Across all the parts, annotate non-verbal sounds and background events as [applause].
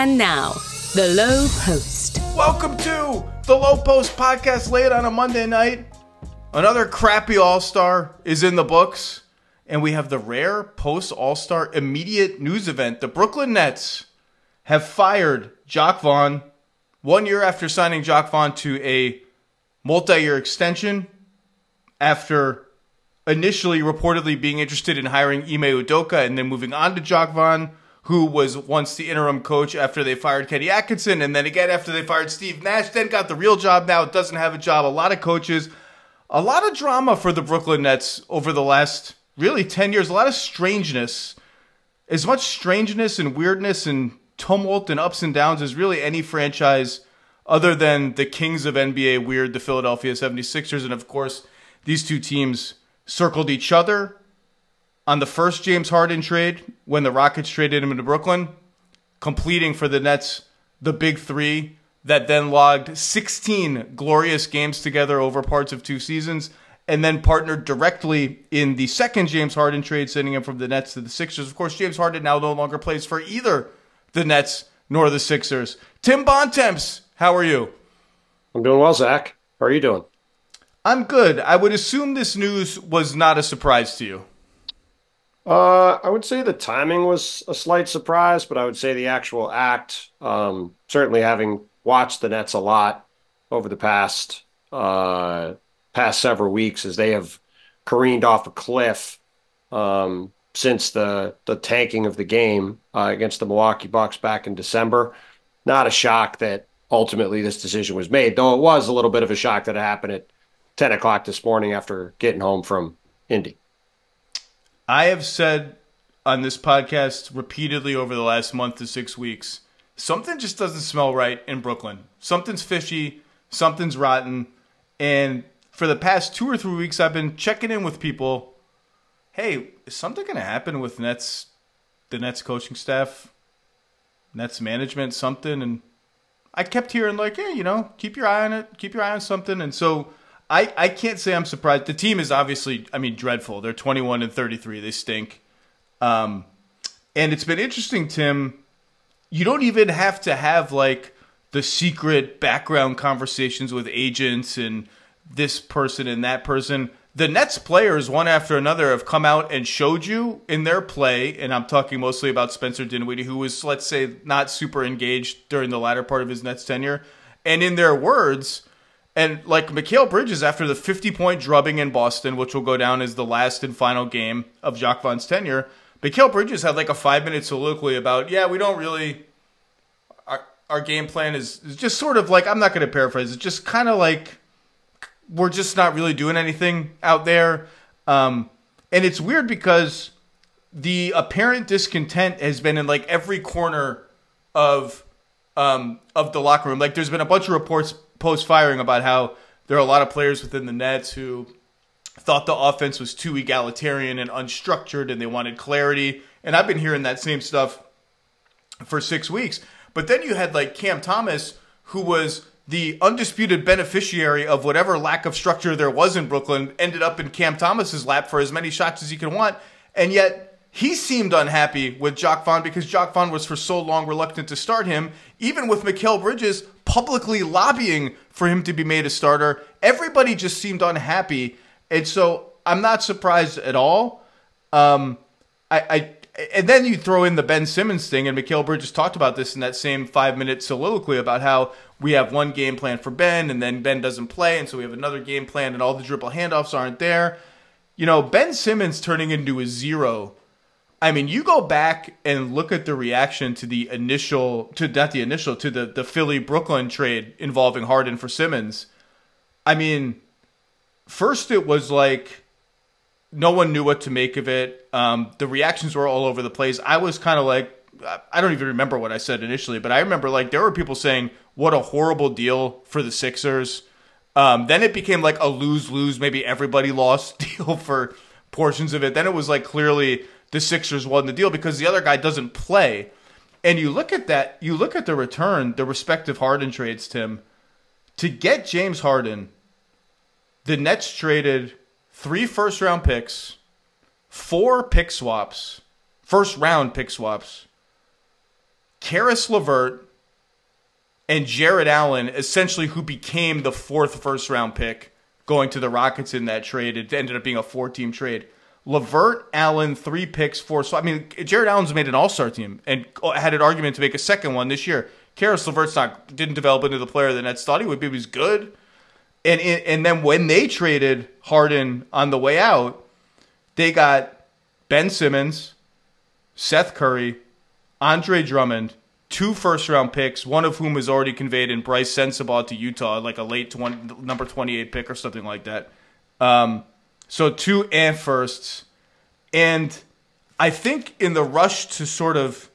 And now, the Lowe Post. Welcome to the Lowe Post podcast late on a Monday night. Another crappy All Star is in the books, and we have the rare post All Star immediate news event. The Brooklyn Nets have fired Jacque Vaughn one year after signing Jacque Vaughn to a multi year extension after initially reportedly being interested in hiring Ime Udoka and then moving on to Jacque Vaughn, who was once the interim coach after they fired Kenny Atkinson, and then again after they fired Steve Nash, then got the real job. Now doesn't have a job. A lot of coaches, a lot of drama for the Brooklyn Nets over the last really 10 years, a lot of strangeness. As much strangeness and weirdness and tumult and ups and downs as really any franchise other than the kings of NBA weird, the Philadelphia 76ers. And of course, these two teams circled each other on the first James Harden trade when the Rockets traded him to Brooklyn, completing for the Nets the big three that then logged 16 glorious games together over parts of two seasons and then partnered directly in the second James Harden trade, sending him from the Nets to the Sixers. Of course, James Harden now no longer plays for either the Nets nor the Sixers. Tim Bontemps, how are you? I'm doing well, Zach. How are you doing? I'm good. I would assume this news was not a surprise to you. Uh, I would say the timing was a slight surprise, but I would say the actual act, um, certainly having watched the Nets a lot over the past uh, past several weeks, as they have careened off a cliff um, since the the tanking of the game uh, against the Milwaukee Bucks back in December. Not a shock that ultimately this decision was made, though it was a little bit of a shock that it happened at 10 o'clock this morning after getting home from Indy. I have said on this podcast repeatedly over the last month to six weeks something just doesn't smell right in Brooklyn. Something's fishy, something's rotten. And for the past two or three weeks, I've been checking in with people. Hey, is something going to happen with Nets, the Nets coaching staff, Nets management, something? And I kept hearing like, hey, you know, keep your eye on it, keep your eye on something. And so I, I can't say I'm surprised. The team is obviously, I mean, dreadful. They're 21 and 33. They stink. Um, and it's been interesting, Tim. You don't even have to have like the secret background conversations with agents and this person and that person. The Nets players, one after another, have come out and showed you in their play, and I'm talking mostly about Spencer Dinwiddie, who was, let's say, not super engaged during the latter part of his Nets tenure. And in their words, and like Mikal Bridges, after the 50 point drubbing in Boston, which will go down as the last and final game of Jacque Vaughn's tenure, Mikal Bridges had like a five minute soliloquy about, yeah, we don't really. Our, our game plan is, is just sort of like, I'm not going to paraphrase, it's just kind of like we're just not really doing anything out there. Um, and it's weird because the apparent discontent has been in like every corner of um, of the locker room. Like there's been a bunch of reports post firing about how there are a lot of players within the Nets who thought the offense was too egalitarian and unstructured and they wanted clarity. And I've been hearing that same stuff for six weeks. But then you had like Cam Thomas, who was the undisputed beneficiary of whatever lack of structure there was in Brooklyn, ended up in Cam Thomas's lap for as many shots as he could want. And yet he seemed unhappy with Jacque Vaughn because Jacque Vaughn was for so long reluctant to start him, even with Mikal Bridges publicly lobbying for him to be made a starter. Everybody just seemed unhappy. And so I'm not surprised at all. Um, I, I and then you throw in the Ben Simmons thing, and Mikal Bridges talked about this in that same five minute soliloquy about how we have one game plan for Ben, and then Ben doesn't play, and so we have another game plan, and all the dribble handoffs aren't there. You know, Ben Simmons turning into a zero I mean, you go back and look at the reaction to the initial, to not the initial, to the the Philly Brooklyn trade involving Harden for Simmons. I mean, first it was like no one knew what to make of it. Um, the reactions were all over the place. I was kind of like, I don't even remember what I said initially, but I remember like there were people saying, "What a horrible deal for the Sixers." Um, then it became like a lose lose, maybe everybody lost [laughs] deal for portions of it. Then it was like clearly the Sixers won the deal because the other guy doesn't play. And you look at that, you look at the return, the respective Harden trades, Tim. To get James Harden, the Nets traded three first round picks, four pick swaps, first round pick swaps, Caris LeVert and Jarrett Allen, essentially who became the fourth first round pick going to the Rockets in that trade. It ended up being a four team trade. LeVert, Allen, three picks, four. So I mean, Jarrett Allen's made an All Star team and had an argument to make a second one this year. Caris LeVert's not didn't develop into the player the Nets thought he would be. He was good, and and then when they traded Harden on the way out, they got Ben Simmons, Seth Curry, Andre Drummond, two first round picks, one of whom was already conveyed in Brice Sensabaugh to Utah, like a late 20, number 28 pick or something like that. Um, so two and firsts. And I think in the rush to sort of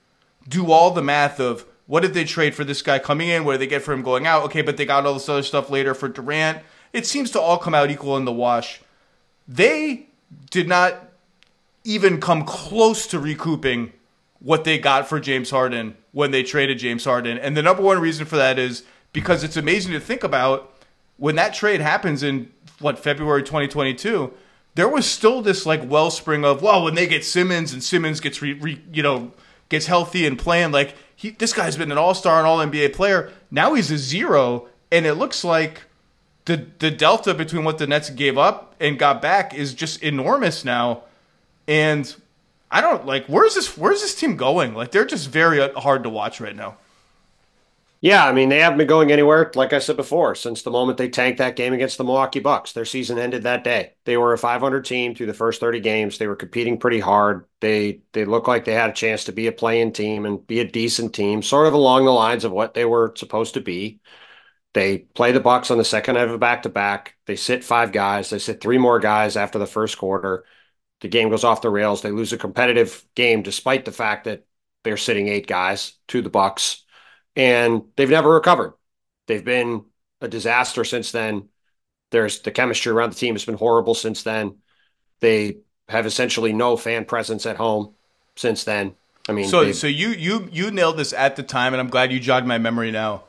do all the math of what did they trade for this guy coming in? What did they get for him going out? Okay, but they got all this other stuff later for Durant. It seems to all come out equal in the wash. They did not even come close to recouping what they got for James Harden when they traded James Harden. And the number one reason for that is because it's amazing to think about when that trade happens in what February 2022 there was still this like wellspring of well when they get Simmons and Simmons gets re, re, you know gets healthy and playing like he this guy's been an all-star and all NBA player. Now he's a zero and it looks like the the delta between what the Nets gave up and got back is just enormous now. And I don't like where's this where's this team going? Like they're just very uh, hard to watch right now yeah, I mean, they haven't been going anywhere, like I said before, since the moment they tanked that game against the Milwaukee Bucks. Their season ended that day. They were a 500 team through the first 30 games. They were competing pretty hard. They they looked like they had a chance to be a playing team and be a decent team, sort of along the lines of what they were supposed to be. They play the Bucks on the second half of back to back. They sit five guys. They sit three more guys after the first quarter. The game goes off the rails. They lose a competitive game despite the fact that they're sitting eight guys to the Bucks and they've never recovered. They've been a disaster since then. There's the chemistry around the team has been horrible since then. They have essentially no fan presence at home since then. I mean, so so you you you nailed this at the time, and I'm glad you jogged my memory now.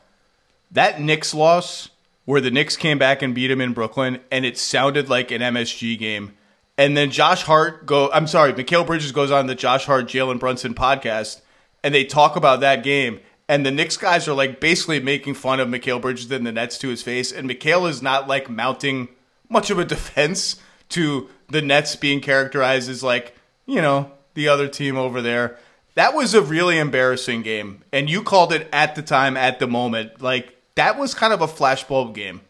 That Knicks loss, where the Knicks came back and beat him in Brooklyn, and it sounded like an MSG game. And then Josh Hart go. I'm sorry, Mikal Bridges goes on the Josh Hart Jalen Brunson podcast, and they talk about that game and the Knicks guys are like basically making fun of Mikal Bridges and the Nets to his face, and Mikal is not like mounting much of a [laughs] defense to the Nets being characterized as like you know the other team over there. That was a really embarrassing game, and you called it at the time, at the moment. Like that was kind of a flashbulb game.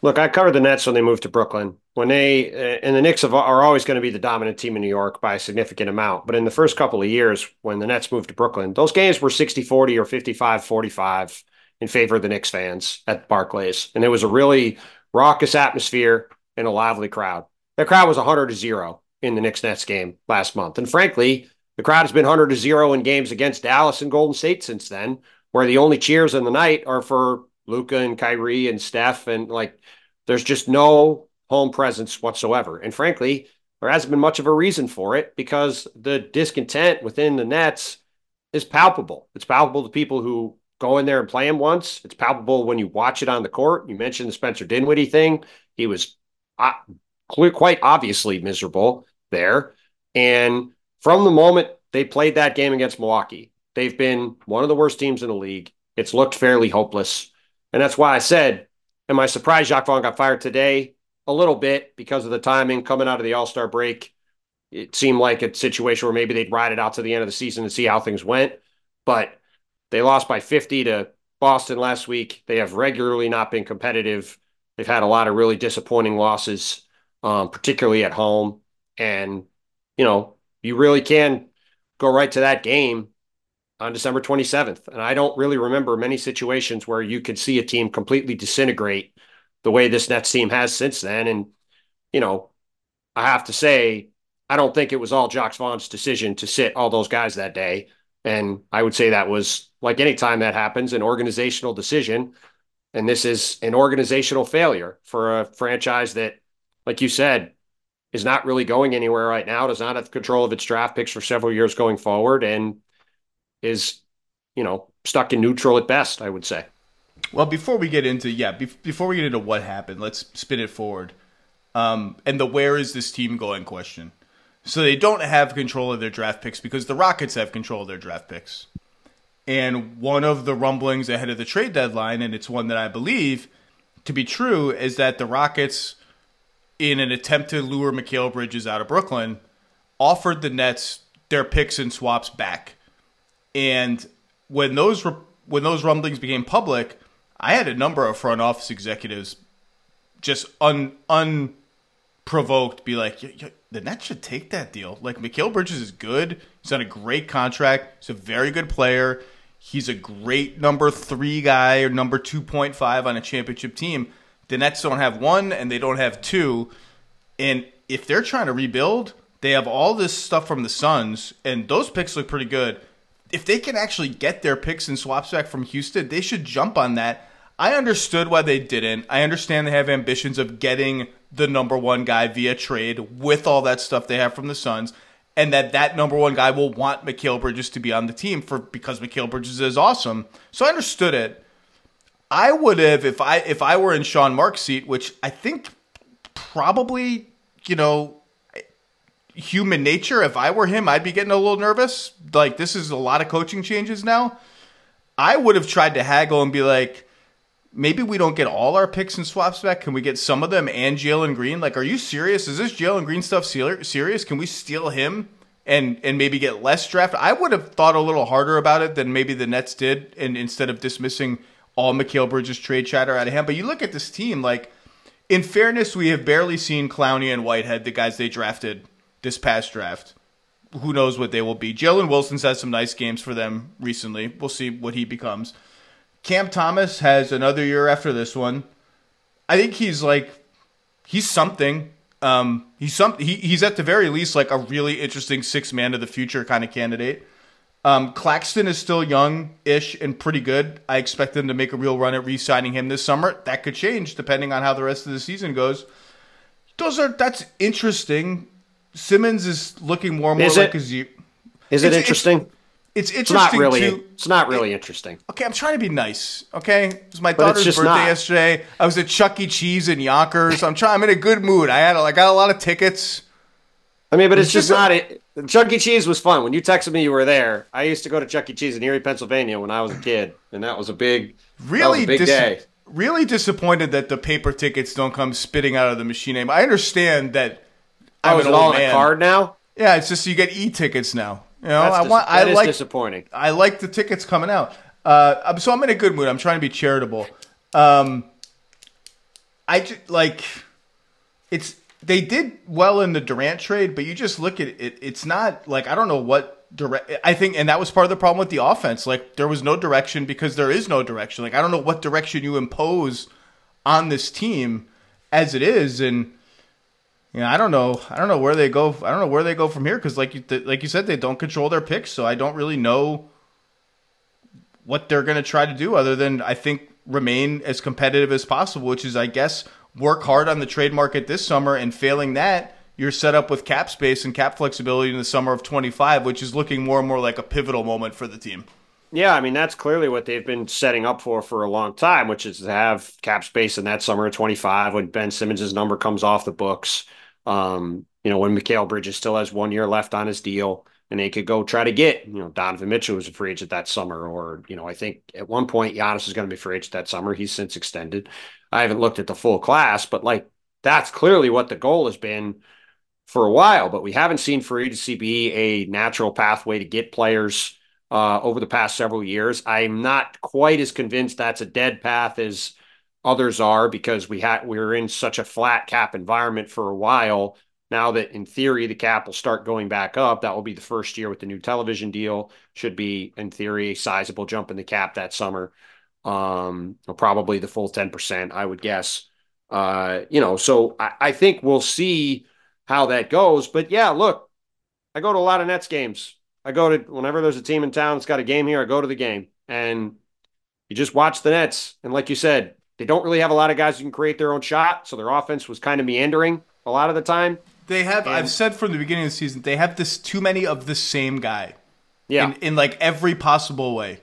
Look, I covered the Nets when they moved to Brooklyn. When they uh, and the Knicks are always going to be the dominant team in New York by a significant amount. But in the first couple of years, when the Nets moved to Brooklyn, those games were 60 40 or 55 45 in favor of the Knicks fans at Barclays. And it was a really raucous atmosphere and a lively crowd. The crowd was 100 to 0 in the Knicks Nets game last month. And frankly, the crowd has been 100 to 0 in games against Dallas and Golden State since then, where the only cheers in the night are for Luka and Kyrie and Steph. And like, there's just no home presence whatsoever. And frankly, there hasn't been much of a reason for it because the discontent within the Nets is palpable. It's palpable to people who go in there and play him once. It's palpable when you watch it on the court. You mentioned the Spencer Dinwiddie thing. He was uh, quite obviously miserable there. And from the moment they played that game against Milwaukee, they've been one of the worst teams in the league. It's looked fairly hopeless. And that's why I said, Am I surprised Jacque Vaughn got fired today? A little bit because of the timing coming out of the All Star break. It seemed like a situation where maybe they'd ride it out to the end of the season and see how things went. But they lost by 50 to Boston last week. They have regularly not been competitive. They've had a lot of really disappointing losses, um, particularly at home. And, you know, you really can go right to that game on December 27th. And I don't really remember many situations where you could see a team completely disintegrate the way this Nets team has since then. And, you know, I have to say, I don't think it was all Jacque Vaughn's decision to sit all those guys that day. And I would say that was like any time that happens, an organizational decision. And this is an organizational failure for a franchise that, like you said, is not really going anywhere right now, does not have control of its draft picks for several years going forward. And is, you know, stuck in neutral at best, I would say. Well, before we get into yeah, be- before we get into what happened, let's spin it forward. Um, and the where is this team going question. So they don't have control of their draft picks because the Rockets have control of their draft picks. And one of the rumblings ahead of the trade deadline, and it's one that I believe to be true, is that the Rockets, in an attempt to lure Mikal Bridges out of Brooklyn, offered the Nets their picks and swaps back. And when those when those rumblings became public, I had a number of front office executives just un unprovoked be like, the Nets should take that deal. Like Mikal Bridges is good. He's on a great contract. He's a very good player. He's a great number three guy or number two point five on a championship team. The Nets don't have one and they don't have two. And if they're trying to rebuild, they have all this stuff from the Suns, and those picks look pretty good. If they can actually get their picks and swaps back from Houston, they should jump on that. I understood why they didn't. I understand they have ambitions of getting the number one guy via trade with all that stuff they have from the Suns, and that that number one guy will want Mikal Bridges to be on the team for because Mikal Bridges is awesome. So I understood it. I would have if I if I were in Sean Marks' seat, which I think probably you know human nature. If I were him, I'd be getting a little nervous. Like this is a lot of coaching changes now. I would have tried to haggle and be like, maybe we don't get all our picks and swaps back. Can we get some of them and Jalen Green? Like, are you serious? Is this Jalen Green stuff serious? Can we steal him and and maybe get less draft? I would have thought a little harder about it than maybe the Nets did, and instead of dismissing all Mikal Bridges trade chatter out of him. But you look at this team, like in fairness, we have barely seen Clowney and Whitehead, the guys they drafted this past draft. Who knows what they will be? Jalen Wilson's had some nice games for them recently. We'll see what he becomes. Cam Thomas has another year after this one. I think he's like he's something. Um, he's some he, he's at the very least like a really interesting six man of the future kind of candidate. Um, Claxton is still young-ish and pretty good. I expect them to make a real run at re-signing him this summer. That could change depending on how the rest of the season goes. Those are that's interesting. Simmons is looking more and more is like it, his. Is it interesting? It's, it's interesting. It's not really. To, it's not really interesting. Okay, I'm trying to be nice. Okay, it was my daughter's birthday not. yesterday. I was at Chuck E. Cheese in Yonkers. I'm trying. I'm in a good mood. I had. I got a lot of tickets. I mean, but it's, it's just, just not. It, Chuck E. Cheese was fun. When you texted me, you were there. I used to go to Chuck E. Cheese in Erie, Pennsylvania, when I was a kid, and that was a big, really a big dis- day. Really disappointed that the paper tickets don't come spitting out of the machine. I understand that. I was it all on a card now? Yeah, it's just you get e tickets now. You know, That's I dis- want. I like disappointing. I like the tickets coming out. Uh, so I'm in a good mood. I'm trying to be charitable. Um, I just, like it's they did well in the Durant trade, but you just look at it. It's not like I don't know what direct. I think, and that was part of the problem with the offense. Like there was no direction because there is no direction. Like I don't know what direction you impose on this team as it is, and know, I don't know. I don't know where they go. I don't know where they go from here because, like you, like you said, they don't control their picks. So I don't really know what they're going to try to do other than I think remain as competitive as possible, which is, I guess, work hard on the trade market this summer. And failing that, you're set up with cap space and cap flexibility in the summer of 25, which is looking more and more like a pivotal moment for the team. Yeah, I mean that's clearly what they've been setting up for for a long time, which is to have cap space in that summer of 25 when Ben Simmons' number comes off the books. Um, you know, when Mikal Bridges still has one year left on his deal, and they could go try to get, you know, Donovan Mitchell was a free agent that summer, or you know, I think at one point Giannis is going to be free agent that summer. He's since extended. I haven't looked at the full class, but like that's clearly what the goal has been for a while. But we haven't seen free agency be a natural pathway to get players uh, over the past several years. I'm not quite as convinced that's a dead path as others are because we had we were in such a flat cap environment for a while. Now that in theory the cap will start going back up, that will be the first year with the new television deal. Should be in theory a sizable jump in the cap that summer. Um, probably the full ten percent, I would guess. Uh, you know, so I, I think we'll see how that goes. But yeah, look, I go to a lot of Nets games. I go to whenever there's a team in town that's got a game here, I go to the game and you just watch the Nets. And like you said, they don't really have a lot of guys who can create their own shot, so their offense was kind of meandering a lot of the time. They have. And, I've said from the beginning of the season they have this too many of the same guy. Yeah, in, in like every possible way.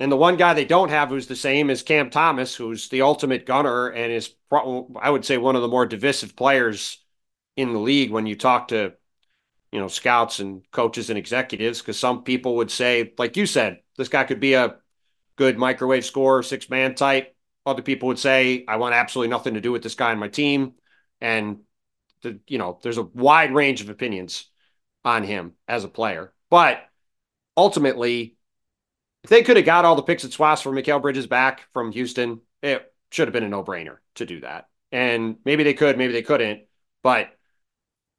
And the one guy they don't have who's the same is Cam Thomas, who's the ultimate gunner and is, I would say, one of the more divisive players in the league when you talk to, you know, scouts and coaches and executives. Because some people would say, like you said, this guy could be a good microwave scorer, six man type. Other people would say, I want absolutely nothing to do with this guy on my team. And, the, you know, there's a wide range of opinions on him as a player. But ultimately, if they could have got all the picks and swaps for Mikal Bridges back from Houston, it should have been a no brainer to do that. And maybe they could, maybe they couldn't. But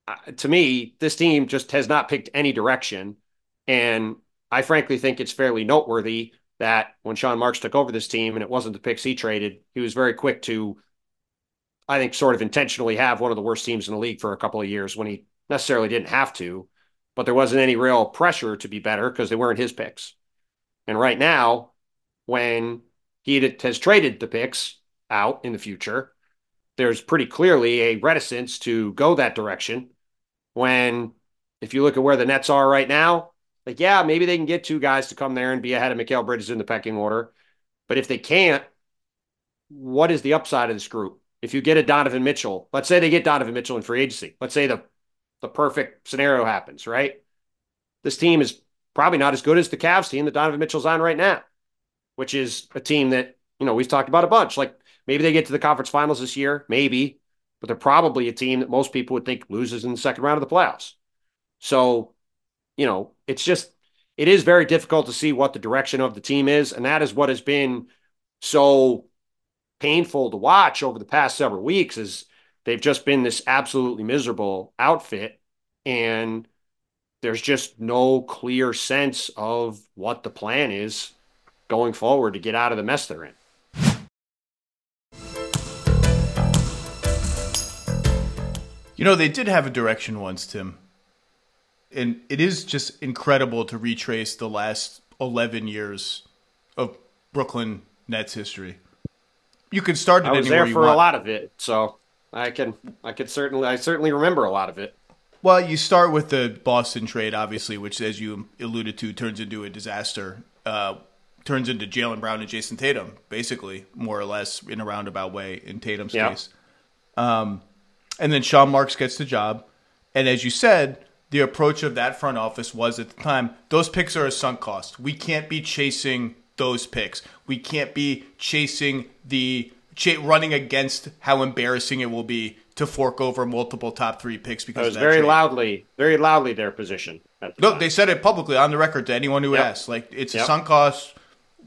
uh, to me, this team just has not picked any direction. And I frankly think it's fairly noteworthy that when Sean Marks took over this team and it wasn't the picks he traded, he was very quick to, I think, sort of intentionally have one of the worst teams in the league for a couple of years when he necessarily didn't have to, but there wasn't any real pressure to be better because they weren't his picks. And right now, when he has traded the picks out in the future, there's pretty clearly a reticence to go that direction. When, if you look at where the Nets are right now, like, yeah, maybe they can get two guys to come there and be ahead of Mikal Bridges in the pecking order. But if they can't, what is the upside of this group? If you get a Donovan Mitchell, let's say they get Donovan Mitchell in free agency. Let's say the the perfect scenario happens, right? This team is probably not as good as the Cavs team that Donovan Mitchell's on right now, which is a team that, you know, we've talked about a bunch. Like maybe they get to the conference finals this year, maybe, but they're probably a team that most people would think loses in the second round of the playoffs. So you know, it's just it is very difficult to see what the direction of the team is, and that is what has been so painful to watch over the past several weeks. Is they've just been this absolutely miserable outfit, and there's just no clear sense of what the plan is going forward to get out of the mess they're in. You know, they did have a direction once, Tim and it is just incredible to retrace the last 11 years of Brooklyn Nets history. You can start it I was there for a lot of it, so I can I can certainly I certainly remember a lot of it. Well, you start with the Boston trade, obviously, which, as you alluded to, turns into a disaster. Uh, turns into Jaylen Brown and Jayson Tatum, basically, more or less, in a roundabout way, in Tatum's yep. case. Um, and then Sean Marks gets the job. And as you said, the approach of that front office was at the time those picks are a sunk cost. We can't be chasing those picks. We can't be chasing the running against how embarrassing it will be to fork over multiple top three picks because it was very trade. loudly, very loudly their position. The time. they said it publicly on the record to anyone who yep. asked. Like it's yep. a sunk cost.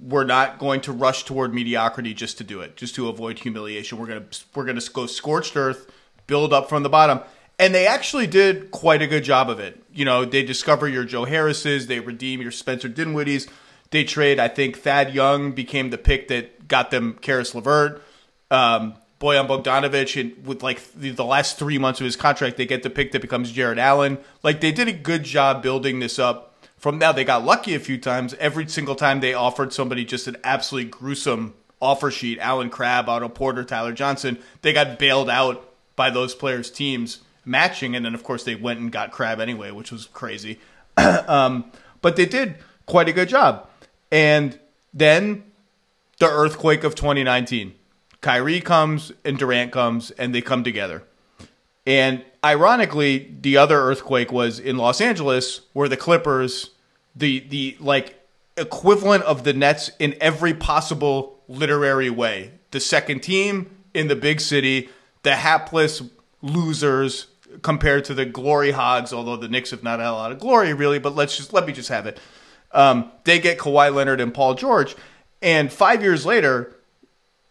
We're not going to rush toward mediocrity just to do it, just to avoid humiliation. We're gonna we're gonna go scorched earth, build up from the bottom. And they actually did quite a good job of it. You know, they discover your Joe Harris's, they redeem your Spencer Dinwiddie's. They trade, I think Thad Young became the pick that got them Caris LeVert. Um, Bojan Bogdanovic, and with like the, last three months of his contract, they get the pick that becomes Jarrett Allen. Like they did a good job building this up. From now, they got lucky a few times. Every single time they offered somebody just an absolutely gruesome offer sheet, Allen Crabbe, Otto Porter, Tyler Johnson, they got bailed out by those players' teams matching, and then of course they went and got Crabbe anyway, which was crazy. [clears throat] um, but they did quite a good job. And then the earthquake of 2019. Kyrie comes and Durant comes, and they come together. And ironically, the other earthquake was in Los Angeles, where the Clippers, the the like equivalent of the Nets in every possible literary way, the second team in the big city, the hapless losers compared to the glory hogs, although the Knicks have not had a lot of glory really, but let's just let me just have it. Um, they get Kawhi Leonard and Paul George, and five years later,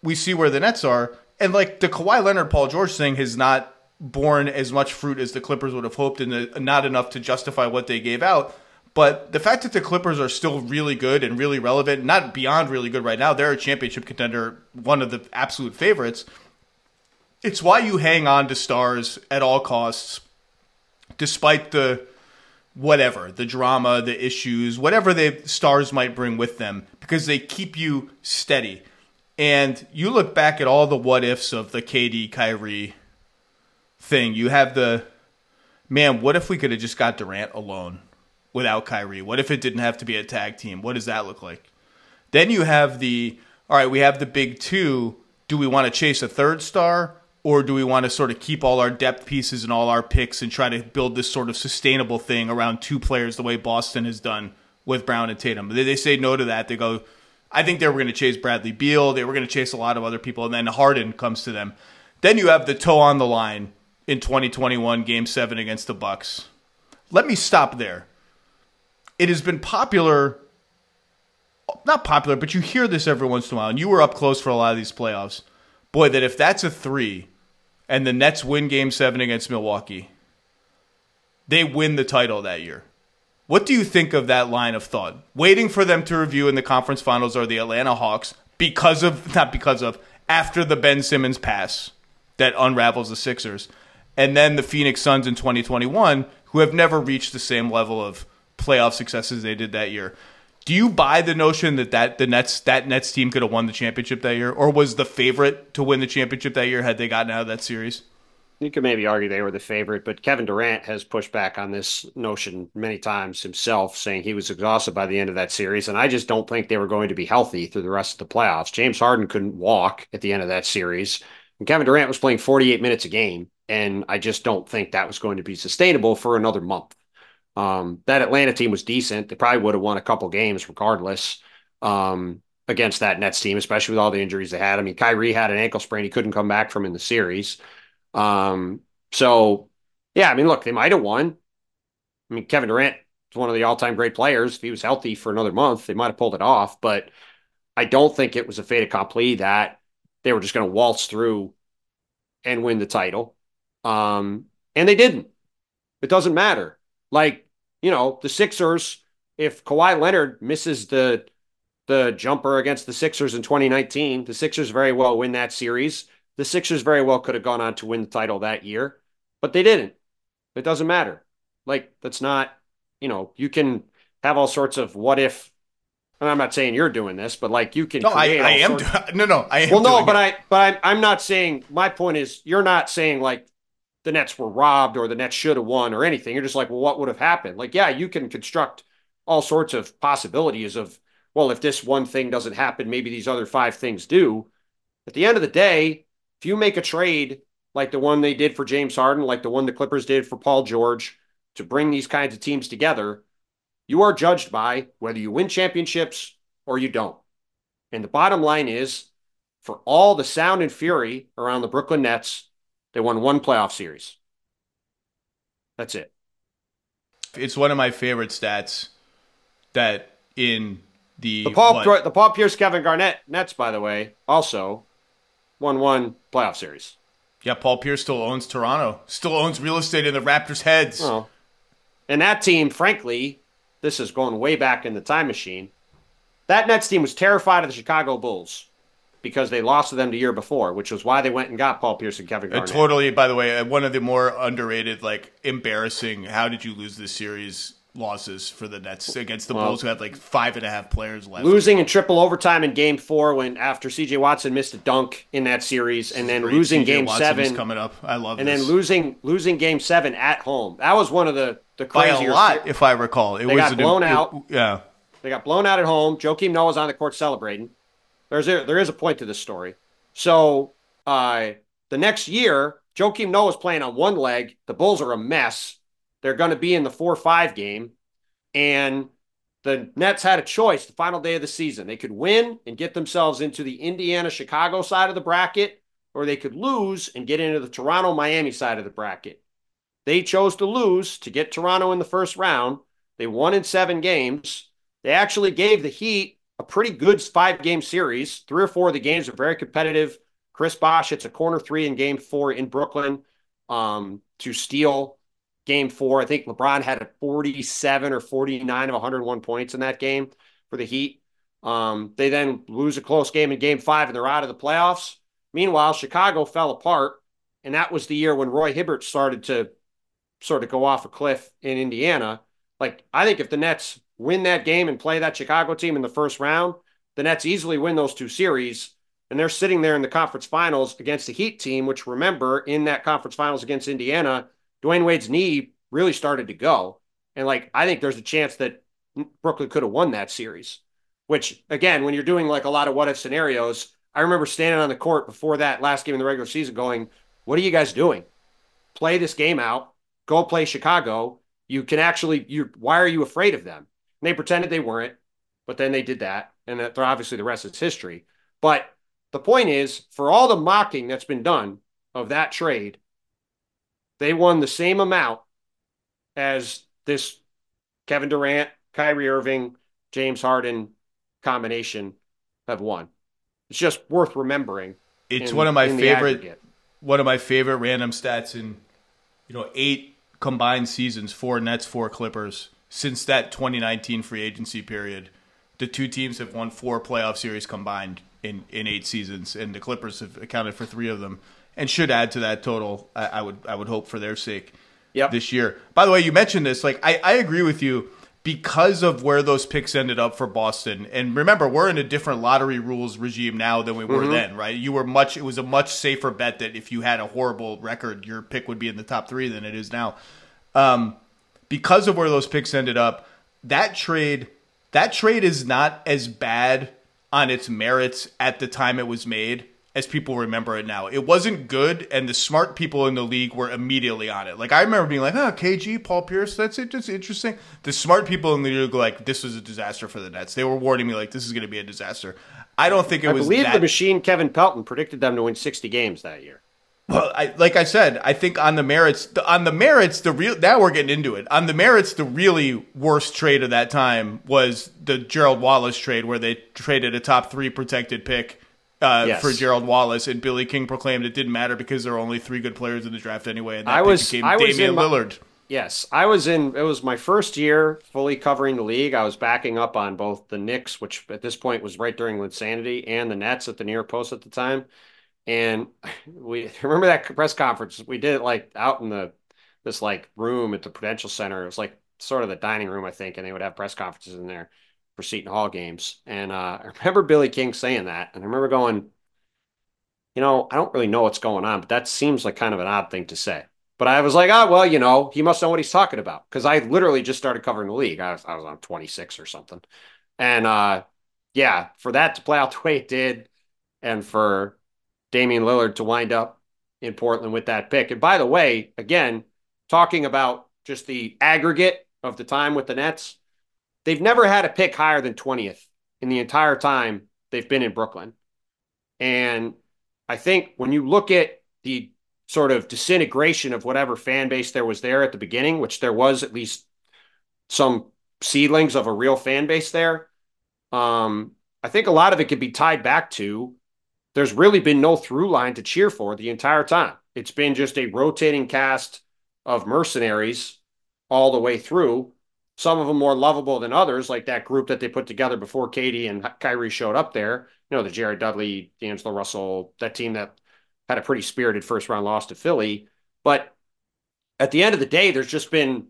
we see where the Nets are, and like the Kawhi Leonard Paul George thing has not borne as much fruit as the Clippers would have hoped, and not enough to justify what they gave out. But the fact that the Clippers are still really good and really relevant, not beyond really good right now, they're a championship contender, one of the absolute favorites. It's why you hang on to stars at all costs, despite the whatever, the drama, the issues, whatever the stars might bring with them, because they keep you steady. And you look back at all the what ifs of the KD Kyrie thing. You have the man, what if we could have just got Durant alone without Kyrie? What if it didn't have to be a tag team? What does that look like? Then you have the all right, we have the big two. Do we want to chase a third star? Or do we want to sort of keep all our depth pieces and all our picks and try to build this sort of sustainable thing around two players the way Boston has done with Brown and Tatum. They, they say no to that. They go, I think they were going to chase Bradley Beal. They were going to chase a lot of other people, and then Harden comes to them. Then you have the toe on the line in 2021 Game Seven against the Bucks. Let me stop there. It has been popular, not popular, but you hear this every once in a while, and you were up close for a lot of these playoffs. Boy, that if that's a three, and the Nets win Game Seven against Milwaukee, they win the title that year. What do you think of that line of thought? Waiting for them to review in the conference finals are the Atlanta Hawks because of, [laughs] not because of, after the Ben Simmons pass that unravels the Sixers. And then the Phoenix Suns in 2021, who have never reached the same level of playoff successes they did that year. Do you buy the notion that, that the Nets that Nets team could have won the championship that year, or was the favorite to win the championship that year had they gotten out of that series? You could maybe argue they were the favorite, but Kevin Durant has pushed back on this notion many times himself, saying he was exhausted by the end of that series. And I just don't think they were going to be healthy through the rest of the playoffs. James Harden couldn't walk at the end of that series, and Kevin Durant was playing 48 minutes a game. And I just don't think that was going to be sustainable for another month. Um, that Atlanta team was decent. They probably would have won a couple games regardless um, against that Nets team, especially with all the injuries they had. I mean, Kyrie had an ankle sprain he couldn't come back from in the series. Um, so yeah, I mean, look, they might have won. I mean, Kevin Durant is one of the all-time great players. If he was healthy for another month, they might have pulled it off. But I don't think it was a fait accompli that they were just going to waltz through and win the title. Um, and they didn't. It doesn't matter. Like, you know, the Sixers, if Kawhi Leonard misses the the jumper against the Sixers in 2019, the Sixers very well win that series. The Sixers very well could have gone on to win the title that year, but they didn't. It doesn't matter. Like, that's not, you know, you can have all sorts of what if. And I'm not saying you're doing this, but like you can. No, I, I am. Do- [laughs] no, no, I am. Well, no, but it. I, but I, I'm not saying. My point is, you're not saying like the Nets were robbed or the Nets should have won or anything. You're just like, well, what would have happened? Like, yeah, you can construct all sorts of possibilities of, well, if this one thing doesn't happen, maybe these other five things do. At the end of the day, if you make a trade like the one they did for James Harden, like the one the Clippers did for Paul George to bring these kinds of teams together, you are judged by whether you win championships or you don't. And the bottom line is for all the sound and fury around the Brooklyn Nets, they won one playoff series. That's it. It's one of my favorite stats that in the the Paul what? the Paul Pierce Kevin Garnett Nets, by the way, also won one playoff series. Yeah, Paul Pierce still owns Toronto. Still owns real estate in the Raptors' heads. Oh. And that team, frankly, this is going way back in the time machine. That Nets team was terrified of the Chicago Bulls because they lost to them the year before, which was why they went and got Paul Pierce and Kevin Garnett. Uh, totally, by the way, uh, one of the more underrated, like embarrassing. How did you lose this series? losses for the Nets against the well, Bulls, who had like five and a half players left. Losing in triple overtime in Game Four, when after C.J. Watson missed a dunk in that series, and then losing Game Watson Seven coming up. I love. And this. then losing losing Game Seven at home. That was one of the the crazier. By a lot, if I recall. It they was got blown out. It, yeah, they got blown out at home. Joakim Noah was on the court celebrating. There's a, there is a point to this story. So uh, the next year, Joakim Noah is playing on one leg. The Bulls are a mess. They're going to be in the four five game and the Nets had a choice the final day of the season. They could win and get themselves into the Indiana Chicago side of the bracket, or they could lose and get into the Toronto Miami side of the bracket. They chose to lose to get Toronto in the first round. They won in seven games. They actually gave the Heat a pretty good five game series. Three or four of the games are very competitive. Chris Bosh hits a corner three in game four in Brooklyn um, to steal game four. I think LeBron had a 47 or 49 of 101 points in that game for the Heat. Um, they then lose a close game in game five and they're out of the playoffs. Meanwhile, Chicago fell apart. And that was the year when Roy Hibbert started to sort of go off a cliff in Indiana. Like, I think if the Nets win that game and play that Chicago team in the first round, the Nets easily win those two series. And they're sitting there in the conference finals against the Heat team, which remember in that conference finals against Indiana, Dwyane Wade's knee really started to go. And like, I think there's a chance that Brooklyn could have won that series, which again, when you're doing like a lot of what if scenarios, I remember standing on the court before that last game in the regular season going, what are you guys doing? Play this game out, go play Chicago. You can actually, you, why are you afraid of them? They pretended they weren't, but then they did that. And that obviously the rest is history. But the point is, for all the mocking that's been done of that trade, they won the same amount as this Kevin Durant, Kyrie Irving, James Harden combination have won. It's just worth remembering. It's in- one of my favorite aggregate. one of my favorite random stats in you know eight combined seasons for Nets four Clippers since that 2019 free agency period. The two teams have won four playoff series combined in in eight seasons, and the Clippers have accounted for three of them, and should add to that total. I, I would I would hope for their sake Yep. this year. By the way, you mentioned this. Like, I, I agree with you because of where those picks ended up for Boston. And remember, we're in a different lottery rules regime now than we were then, right? You were much. It was a much safer bet that if you had a horrible record, your pick would be in the top three than it is now. Um, because of where those picks ended up, that trade that trade is not as bad on its merits at the time it was made as people remember it now. It wasn't good, and the smart people in the league were immediately on it. Like I remember being like, ah, "Oh, KG, Paul Pierce, that's it, just interesting." The smart people in the league were like, "This was a disaster for the Nets." They were warning me like, "This is going to be a disaster." I don't think it I was. believe that, the machine Kevin Pelton predicted them to win 60 games that year. Well, I, like I said, I think on the merits, the, on the merits, the real now we're getting into it. On the merits, the really worst trade of that time was the Gerald Wallace trade, where they traded a top three protected pick uh, Yes. for Gerald Wallace, and Billy King proclaimed it didn't matter because there were only three good players in the draft anyway, and that I was- became I was Damian my- Lillard. Yes, I was in. It was my first year fully covering the league. I was backing up on both the Knicks, which at this point was right during insanity, and the Nets at the New York Post at the time. And [laughs] we [laughs] remember that press conference. We did it like out in the this like room at the Prudential Center. It was like sort of the dining room, I think, and they would have press conferences in there for Seton Hall games. And uh, [laughs] I remember Billy King saying that, and I remember going, you know, I don't really know what's going on, but that seems like kind of an odd thing to say. But I was like, oh, well, you know, he must know what he's talking about. Because I literally just started covering the league. I was, I was on 26 or something. And uh, yeah, for that to play out the way it did, and for Damian Lillard to wind up in Portland with that pick. And by the way, again, talking about just the aggregate of the time with the Nets, they've never had a pick higher than 20th in the entire time they've been in Brooklyn. And I think when you look at the sort of disintegration of whatever fan base there was there at the beginning, which there was at least some seedlings of a real fan base there, um, I think a lot of it could be tied back to there's really been no through line to cheer for the entire time. It's been just a rotating cast of mercenaries all the way through. Some of them more lovable than others, like that group that they put together before KD and Kyrie showed up there. You know, the Jared Dudley, D'Angelo Russell, that team that had a pretty spirited first round loss to Philly. But at the end of the day, there's just been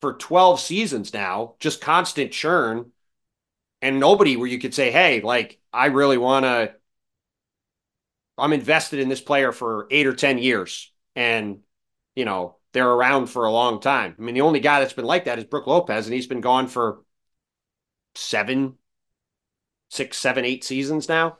for 12 seasons now, just constant churn and nobody where you could say, hey, like, I really want to, I'm invested in this player for eight or 10 years. And, you know, they're around for a long time. I mean, the only guy that's been like that is Brooke Lopez, and he's been gone for seven, six, seven, eight seasons now,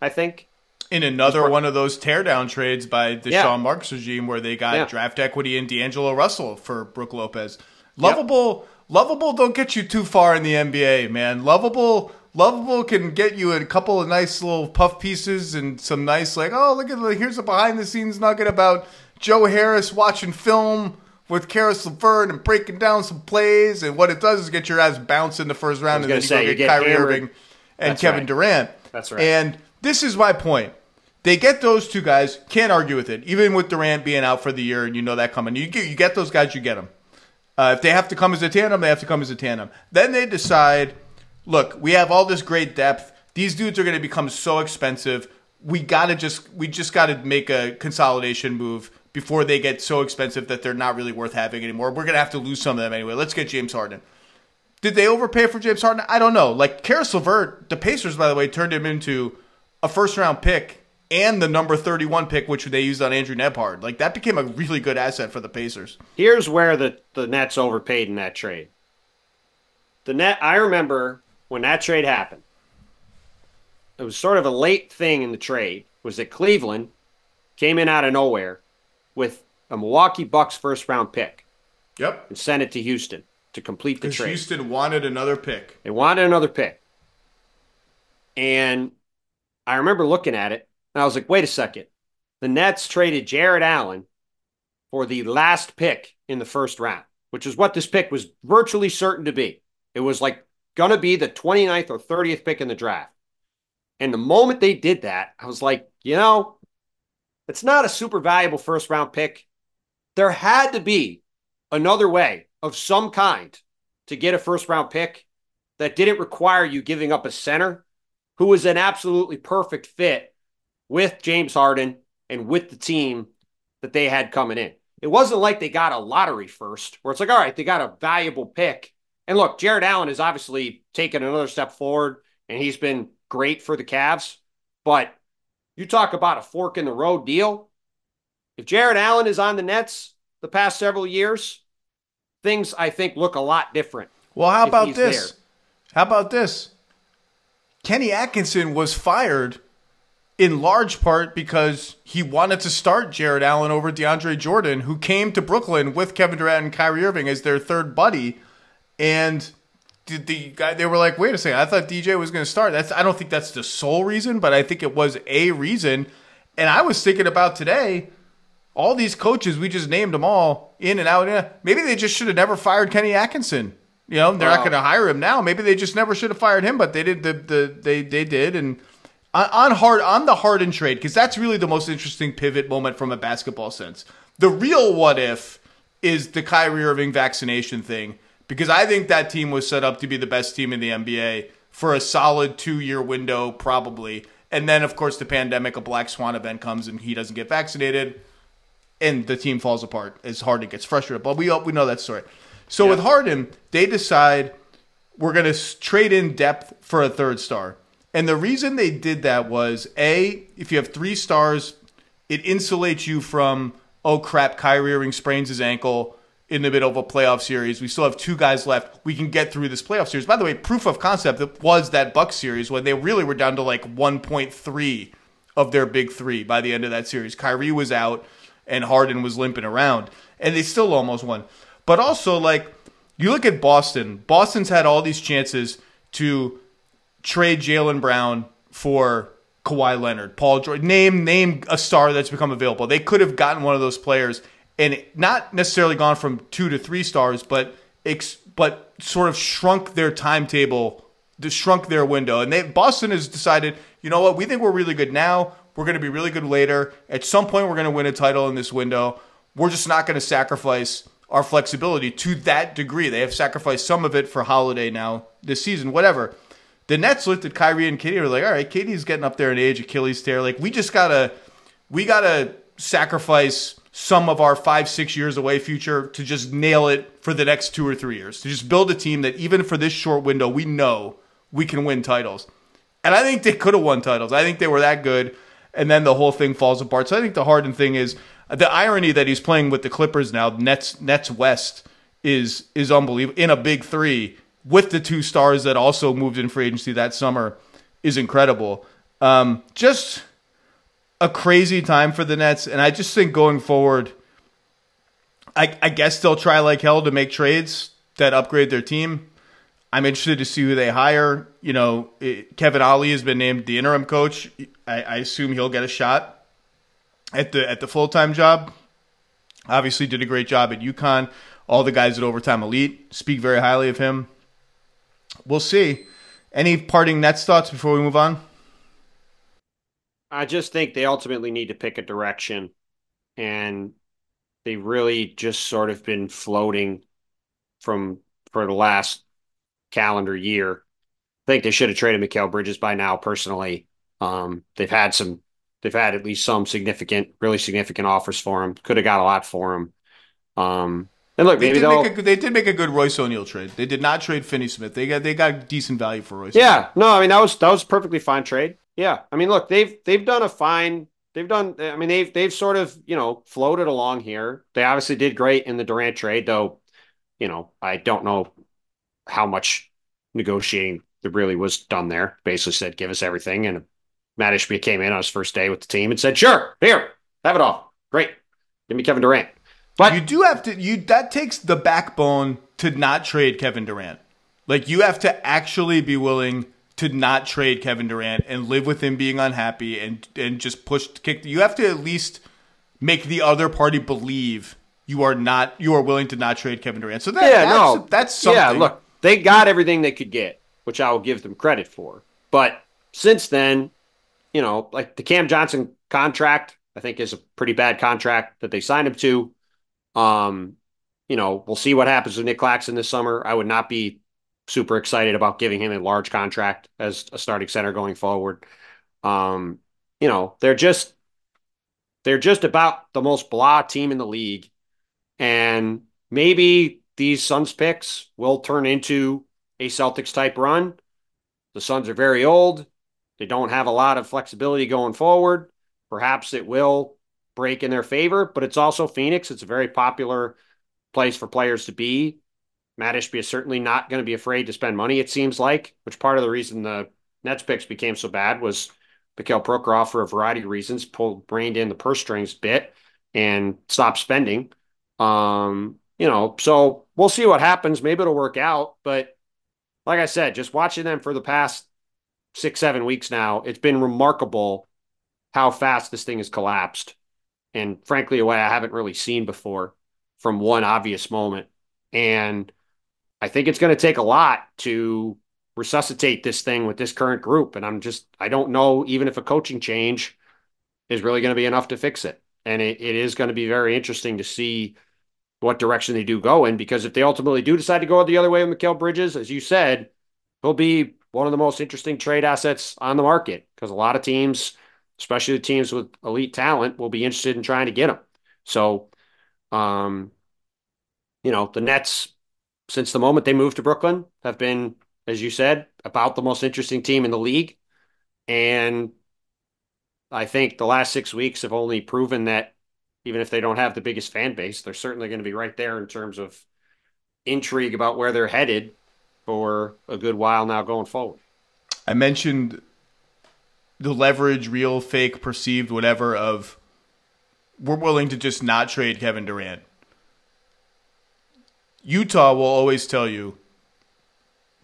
I think. In another part- one of those teardown trades by the Yeah. Sean Marks regime, where they got Yeah. draft equity in D'Angelo Russell for Brooke Lopez. Lovable, lovable. Don't get you too far in the NBA, man. Lovable, lovable can get you a couple of nice little puff pieces and some nice like, oh, look at the here's a behind the scenes nugget about Joe Harris watching film with Caris LeVert and breaking down some plays, and what it does is get your ass bounced in the first round, and then you say, go you get, get Kyrie hammered. Irving and That's Kevin right. Durant. That's right. And this is my point. They get those two guys. Can't argue with it. Even with Durant being out for the year, and you know that coming. You get you get those guys. You get them. Uh, if they have to come as a tandem, they have to come as a tandem. Then they decide, look, we have all this great depth. These dudes are going to become so expensive. We gotta just we just gotta make a consolidation move before they get so expensive that they're not really worth having anymore. We're gonna have to lose some of them anyway. Let's get James Harden. Did they overpay for James Harden? I don't know. Like Caris LeVert, the Pacers, by the way, turned him into a first round pick and the number 31 pick, which they used on Andrew Nembhard. Like that became a really good asset for the Pacers. Here's where the, the Nets overpaid in that trade. The net I remember when that trade happened. It was sort of a late thing in the trade was that Cleveland came in out of nowhere with a Milwaukee Bucks first round pick Yep. and sent it to Houston. to complete the Because trade. Houston wanted another pick. They wanted another pick. And I remember looking at it and I was like, wait a second. The Nets traded Jarrett Allen for the last pick in the first round, which is what this pick was virtually certain to be. It was like going to be the 29th or 30th pick in the draft. And the moment they did that, I was like, you know, it's not a super valuable first round pick. There had to be another way of some kind to get a first round pick that didn't require you giving up a center who was an absolutely perfect fit with James Harden and with the team that they had coming in. It wasn't like they got a lottery first, where it's like, all right, they got a valuable pick. And look, Jarrett Allen has obviously taken another step forward and he's been great for the Cavs. But you talk about a fork in the road deal. If Jarrett Allen is on the Nets the past several years, things I think look a lot different. Well, how about this? there. How about this? Kenny Atkinson was fired in large part because he wanted to start Jarrett Allen over DeAndre Jordan, who came to Brooklyn with Kevin Durant and Kyrie Irving as their third buddy. And the, the guy, they were like, wait a second, I thought DJ was going to start. That's I don't think that's the sole reason, but I think it was a reason. And I was thinking about today, all these coaches, we just named them all in and out. Yeah, Maybe they just should have never fired Kenny Atkinson. You know, they're not going to hire him now. Maybe they just never should have fired him, but they did. The, the they they did, and on, on hard on the Harden trade because that's really the most interesting pivot moment from a basketball sense. The real what if is the Kyrie Irving vaccination thing because I think that team was set up to be the best team in the NBA for a solid two year window probably, and then of course the pandemic, a black swan event comes and he doesn't get vaccinated and the team falls apart as Harden gets frustrated. But we we know that story. So with Harden, they decide we're going to trade in depth for a third star. And the reason they did that was A, if you have three stars, it insulates you from, oh crap, Kyrie Irving sprains his ankle in the middle of a playoff series. We still have two guys left. We can get through this playoff series. By the way, proof of concept was that Bucks series when they really were down to like 1.3 of their big three by the end of that series. Kyrie was out and Harden was limping around, and they still almost won. But also, like, you look at Boston. Boston's had all these chances to trade Jaylen Brown for Kawhi Leonard, Paul George. Name name a star that's become available. They could have gotten one of those players and not necessarily gone from two to three stars, but ex, but sort of shrunk their timetable, shrunk their window. And they Boston has decided, you know what? We think we're really good now. We're going to be really good later. At some point, we're going to win a title in this window. We're just not going to sacrifice our flexibility to that degree. They have sacrificed some of it for Holiday now this season, whatever. The Nets looked at Kyrie and KD and were like, all right, KD's getting up there in age, Achilles tear. Like, we just gotta we gotta sacrifice some of our five, six years away future to just nail it for the next two or three years. To just build a team that even for this short window, we know we can win titles. And I think they could have won titles. I think they were that good. And then the whole thing falls apart. So I think the Harden thing is the irony that he's playing with the Clippers now, Nets Nets West, is is unbelievable. In a big three with the two stars that also moved in free agency that summer is incredible. Um, just a crazy time for the Nets, and I just think going forward, I, I guess they'll try like hell to make trades that upgrade their team. I'm interested to see who they hire. You know, it, Kevin Ollie has been named the interim coach. I, I assume he'll get a shot at the at the full time job. Obviously, did a great job at UConn. All the guys at Overtime Elite speak very highly of him. We'll see. Any parting Nets thoughts before we move on? I just think they ultimately need to pick a direction, and they really just sort of been floating from for the last calendar year. I think they should have traded Mikal Bridges by now. Personally, um, they've had some, they've had at least some significant, really significant offers for him. Could have got a lot for him. Um, and look, They did, make a, good- they did make a good Royce O'Neale trade. They did not trade Finney Smith. They got they got decent value for Royce. Yeah, no, I mean that was that was a perfectly fine trade. Yeah, I mean, look, they've they've done a fine. They've done. I mean, they've they've sort of you know floated along here. They obviously did great in the Durant trade, though. You know, I don't know how much negotiating there really was done there. Basically said, "Give us everything," and Matt came in on his first day with the team and said, "Sure, here, have it all. Great, give me Kevin Durant." But You do have to you that takes the backbone to not trade Kevin Durant. Like you have to actually be willing to not trade Kevin Durant and live with him being unhappy and and just push kick. You have to at least make the other party believe you are not you are willing to not trade Kevin Durant. So that, yeah, that's, no, that's something. Yeah, look, they got everything they could get, which I will give them credit for. But since then, you know, like the Cam Johnson contract, I think is a pretty bad contract that they signed him to. Um, you know, we'll see what happens with Nick Claxton this summer. I would not be super excited about giving him a large contract as a starting center going forward. Um, you know, they're just they're just about the most blah team in the league. And maybe these Suns picks will turn into a Celtics type run. The Suns are very old. They don't have a lot of flexibility going forward. Perhaps it will break in their favor, but it's also Phoenix. It's a very popular place for players to be. Mat Ishbia is certainly not going to be afraid to spend money, it seems like, which part of the reason the Nets picks became so bad was Mikhail Prokhorov, for a variety of reasons, pulled, reined in the purse strings bit and stopped spending. Um, you know, so we'll see what happens. Maybe it'll work out. But like I said, just watching them for the past six, seven weeks now, it's been remarkable how fast this thing has collapsed. And frankly, a way I haven't really seen before from one obvious moment. And I think it's going to take a lot to resuscitate this thing with this current group. And I'm just, I don't know even if a coaching change is really going to be enough to fix it. And it, it is going to be very interesting to see what direction they do go in because if they ultimately do decide to go the other way with Mikal Bridges, as you said, he'll be one of the most interesting trade assets on the market because a lot of teams, especially the teams with elite talent, will be interested in trying to get him. So, um, you know, the Nets, since the moment they moved to Brooklyn, have been, as you said, about the most interesting team in the league. And I think the last six weeks have only proven that even if they don't have the biggest fan base, they're certainly going to be right there in terms of intrigue about where they're headed for a good while now going forward. I mentioned the leverage, real, fake, perceived, whatever, of we're willing to just not trade Kevin Durant. Utah will always tell you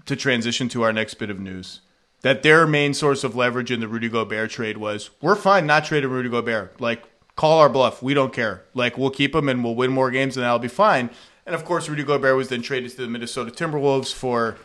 to transition to our next bit of news that their main source of leverage in the Rudy Gobert trade was we're fine not trading Rudy Gobert. Like, call our bluff. We don't care. Like, we'll keep him and we'll win more games and that'll be fine. And of course, Rudy Gobert was then traded to the Minnesota Timberwolves for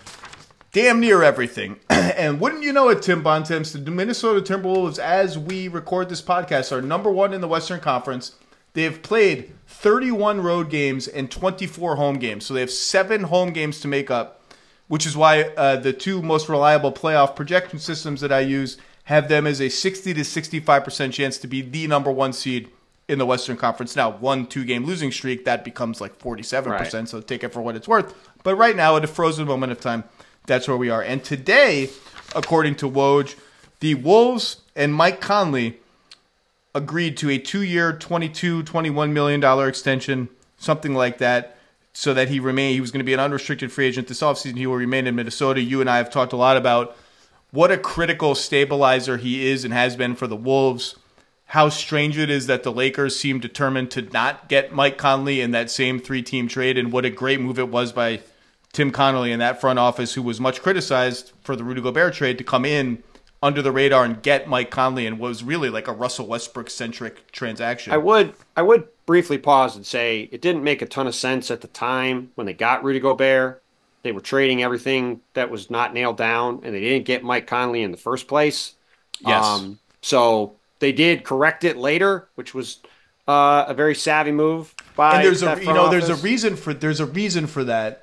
damn near everything. [clears throat] and wouldn't you know it, Tim Bontemps, the Minnesota Timberwolves, as we record this podcast, are number one in the Western Conference. They have played 31 road games and 24 home games. So they have seven home games to make up, which is why uh, the two most reliable playoff projection systems that I use have them as a 60 to 65% chance to be the number one seed in the Western Conference. Now, one two game losing streak, that becomes like 47%, right. so take it for what it's worth. But right now, at a frozen moment of time, that's where we are. And today, according to Woj, the Wolves and Mike Conley agreed to a two-year, 22, 21 million dollar extension, something like that, so that he remain. He was going to be an unrestricted free agent this offseason. He will remain in Minnesota. You and I have talked a lot about what a critical stabilizer he is and has been for the Wolves. How strange it is that the Lakers seem determined to not get Mike Conley in that same three-team trade, and what a great move it was by Tim Connolly in that front office, who was much criticized for the Rudy Gobert trade, to come in under the radar and get Mike Conley and was really like a Russell Westbrook centric transaction. I would I would briefly pause and say it didn't make a ton of sense at the time when they got Rudy Gobert. They were trading everything that was not nailed down, and they didn't get Mike Conley in the first place. Yes. Um, so they did correct it later, which was uh, a very savvy move by. And there's a you know office. there's a reason for there's a reason for that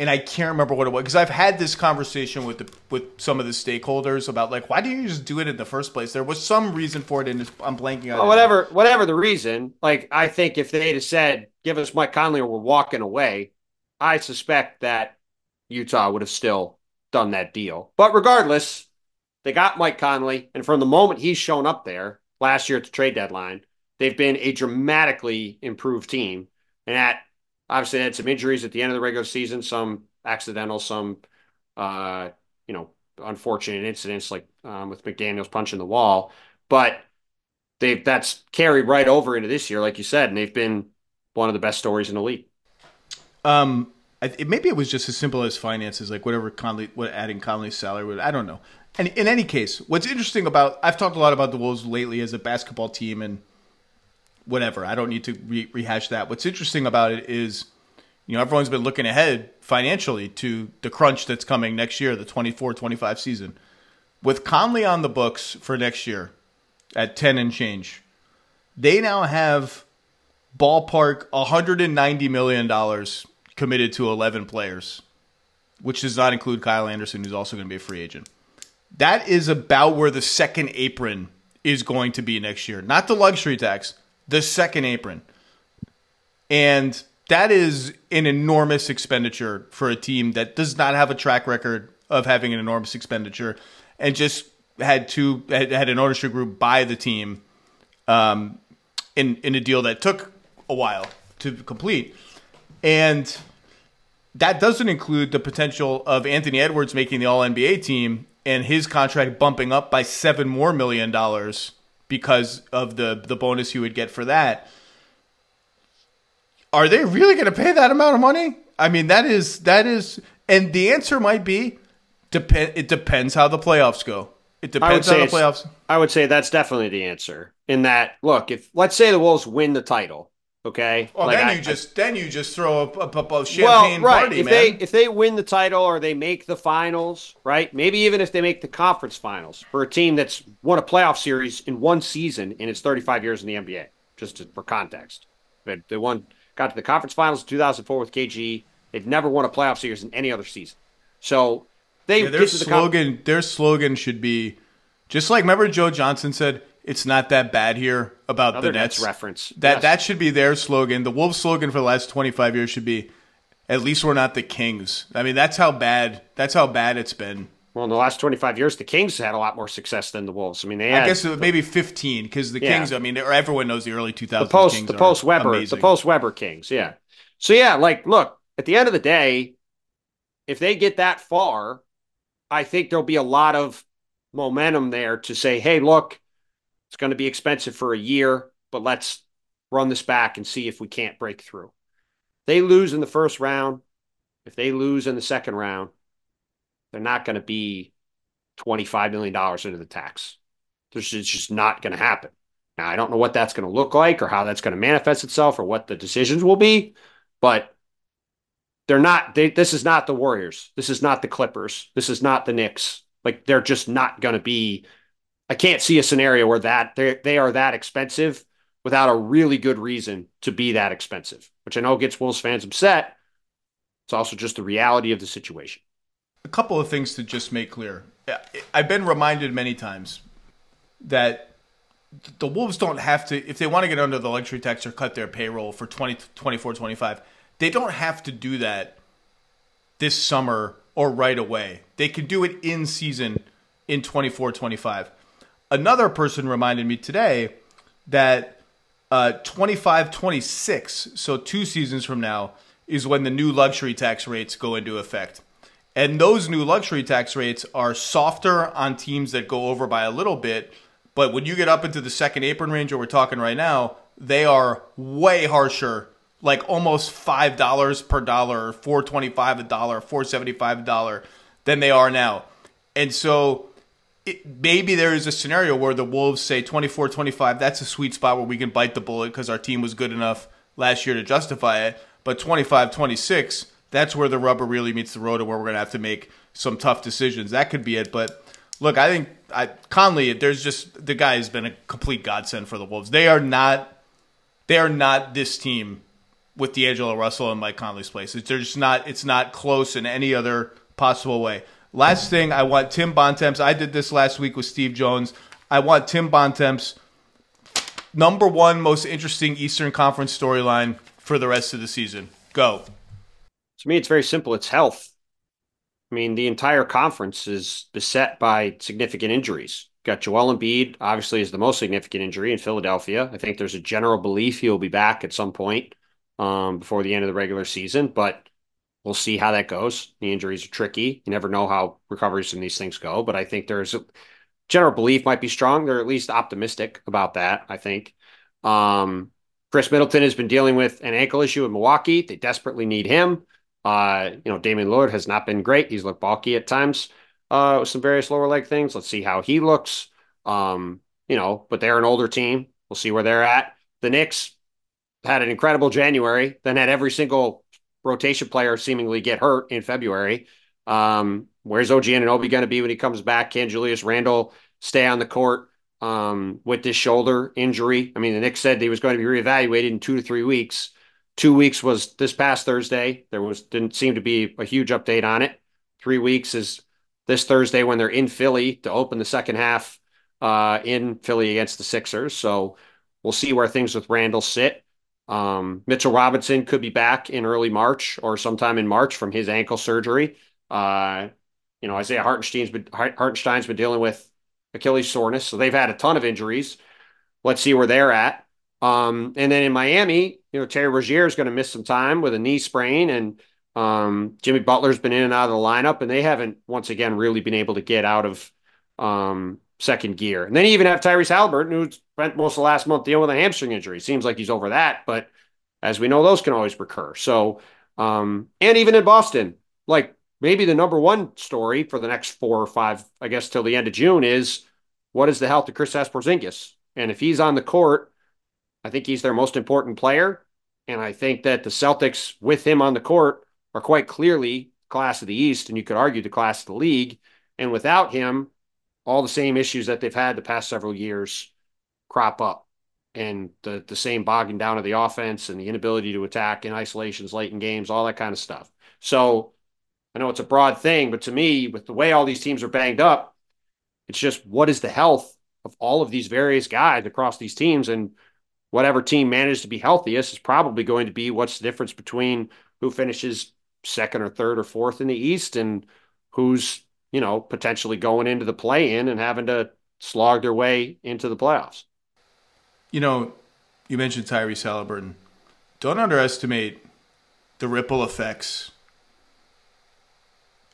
and I can't remember what it was because I've had this conversation with the, with some of the stakeholders about like why didn't you just do it in the first place? There was some reason for it, and I'm blanking on whatever whatever the reason. Like I think if they'd have said, "Give us Mike Conley," or we're walking away, I suspect that Utah would have still done that deal. But regardless, they got Mike Conley, and from the moment he's shown up there last year at the trade deadline, they've been a dramatically improved team, and at Obviously, they had some injuries at the end of the regular season, some accidental, some uh, you know unfortunate incidents like um, with McDaniels punching the wall. But they've that's carried right over into this year, like you said, and they've been one of the best stories in the league. Um, it, maybe it was just as simple as finances, like whatever Conley, what adding Conley's salary would. I don't know. And in any case, what's interesting about I've talked a lot about the Wolves lately as a basketball team and whatever. I don't need to re- rehash that. What's interesting about it is, you know, everyone's been looking ahead financially to the crunch that's coming next year, the 24-25 season. With Conley on the books for next year at 10 and change, they now have ballpark $190 million committed to 11 players, which does not include Kyle Anderson, who's also going to be a free agent. That is about where the second apron is going to be next year. Not the luxury tax, the second apron. And that is an enormous expenditure for a team that does not have a track record of having an enormous expenditure and just had two had, had an ownership group buy the team um, in in a deal that took a while to complete. And that doesn't include the potential of Anthony Edwards making the All NBA team and his contract bumping up by seven more million dollars because of the the bonus you would get for that. Are they really going to pay that amount of money? I mean, that is that is, and the answer might be depend. It depends how the playoffs go. It depends how the playoffs. I would say that's definitely the answer. In that, look, if let's say the Wolves win the title, Okay. Well, like then I, you just then you just throw a, a, a champagne well, right. party, if man. They, if they win the title or they make the finals, right? Maybe even if they make the conference finals for a team that's won a playoff series in one season in its 35 years in the NBA, just to, for context. They, they won, got to the conference finals in 2004 with KG. They've never won a playoff series in any other season. So they yeah, their slogan. The their slogan should be just like remember Joe Johnson said it's not that bad here about Another the Nets. Nets reference. That yes. that should be their slogan. The Wolves slogan for the last 25 years should be at least we're not the Kings. I mean, that's how bad that's how bad it's been. Well, in the last 25 years, the Kings had a lot more success than the Wolves. I mean, they had, I guess maybe 15 because the yeah. Kings. I mean, everyone knows the early 2000s. The post, Kings the post Webber, the post Webber Kings. Yeah. So yeah, like, look, at the end of the day, if they get that far, I think there'll be a lot of momentum there to say, hey, look, it's going to be expensive for a year, but let's run this back and see if we can't break through. They lose in the first round. If they lose in the second round, they're not going to be $25 million into the tax. It's just not going to happen. Now, I don't know what that's going to look like or how that's going to manifest itself or what the decisions will be, but they're not, they, this is not the Warriors. This is not the Clippers. This is not the Knicks. Like, they're just not going to be I can't see a scenario where that they they are that expensive without a really good reason to be that expensive, which I know gets Wolves fans upset. It's also just the reality of the situation. A couple of things to just make clear. I've been reminded many times that the Wolves don't have to, if they want to get under the luxury tax or cut their payroll for 20, 24, 25, they don't have to do that this summer or right away. They can do it in season in 24, 25 another person reminded me today that uh, 25 26, so two seasons from now, is when the new luxury tax rates go into effect. And those new luxury tax rates are softer on teams that go over by a little bit. But when you get up into the second apron range, where we're talking right now, they are way harsher, like almost five dollars per dollar, four twenty five a dollar, four seventy five a dollar, than they are now. And so it, maybe there is a scenario where the Wolves say 24 25, that's a sweet spot where we can bite the bullet because our team was good enough last year to justify it. But 25 26, that's where the rubber really meets the road and where we're going to have to make some tough decisions. That could be it. But look, I think I, Conley, there's just the guy has been a complete godsend for the Wolves. They are not, they are not this team with D'Angelo Russell and Mike Conley's place. It's, just not, it's not close in any other possible way. Last thing, I want Tim Bontemps. I did this last week with Steve Jones. I want Tim Bontemps number one most interesting Eastern Conference storyline for the rest of the season. Go. To me, it's very simple. It's health. I mean, the entire conference is beset by significant injuries. Got Joel Embiid, obviously, is the most significant injury in Philadelphia. I think there's a general belief he'll be back at some point um, before the end of the regular season, but We'll see how that goes. The injuries are tricky. You never know how recoveries from these things go, but I think there's a general belief might be strong. They're at least optimistic about that, I think. Um, Khris Middleton has been dealing with an ankle issue in Milwaukee. They desperately need him. Uh, you know, Damian Lillard has not been great. He's looked bulky at times uh, with some various lower leg things. Let's see how he looks. Um, you know, but they're an older team. We'll see where they're at. The Knicks had an incredible January, then had every single rotation player seemingly get hurt in February. Um, where's OG Anunoby going to be when he comes back? Can Julius Randle stay on the court um, with this shoulder injury? I mean, the Knicks said he was going to be reevaluated in two to three weeks. Two weeks was this past Thursday. There was didn't seem to be a huge update on it. Three weeks is this Thursday when they're in Philly to open the second half uh, in Philly against the Sixers. So we'll see where things with Randle sit. Um, Mitchell Robinson could be back in early March or sometime in March from his ankle surgery. Uh, you know, Isaiah Hartenstein's been Hartenstein's been dealing with Achilles soreness, so they've had a ton of injuries. Let's see where they're at. Um, and then in Miami, you know, Terry Rozier is going to miss some time with a knee sprain, and um, Jimmy Butler's been in and out of the lineup, and they haven't once again really been able to get out of um, second gear. And then you even have Tyrese Haliburton, who spent most of the last month dealing with a hamstring injury. Seems like he's over that, but as we know, those can always recur. So, um, and even in Boston, like maybe the number one story for the next four or five, I guess, till the end of June is what is the health of Chris Porzingis? And if he's on the court, I think he's their most important player. And I think that the Celtics, with him on the court, are quite clearly class of the East, and you could argue the class of the league. And without him, all the same issues that they've had the past several years crop up. And the, the same bogging down of the offense and the inability to attack in isolations late in games, all that kind of stuff. So I know it's a broad thing, but to me, with the way all these teams are banged up, it's just what is the health of all of these various guys across these teams? And whatever team manages to be healthiest is probably going to be what's the difference between who finishes second or third or fourth in the East and who's, you know, potentially going into the play in and having to slog their way into the playoffs. You know, you mentioned Tyrese Haliburton. Don't underestimate the ripple effects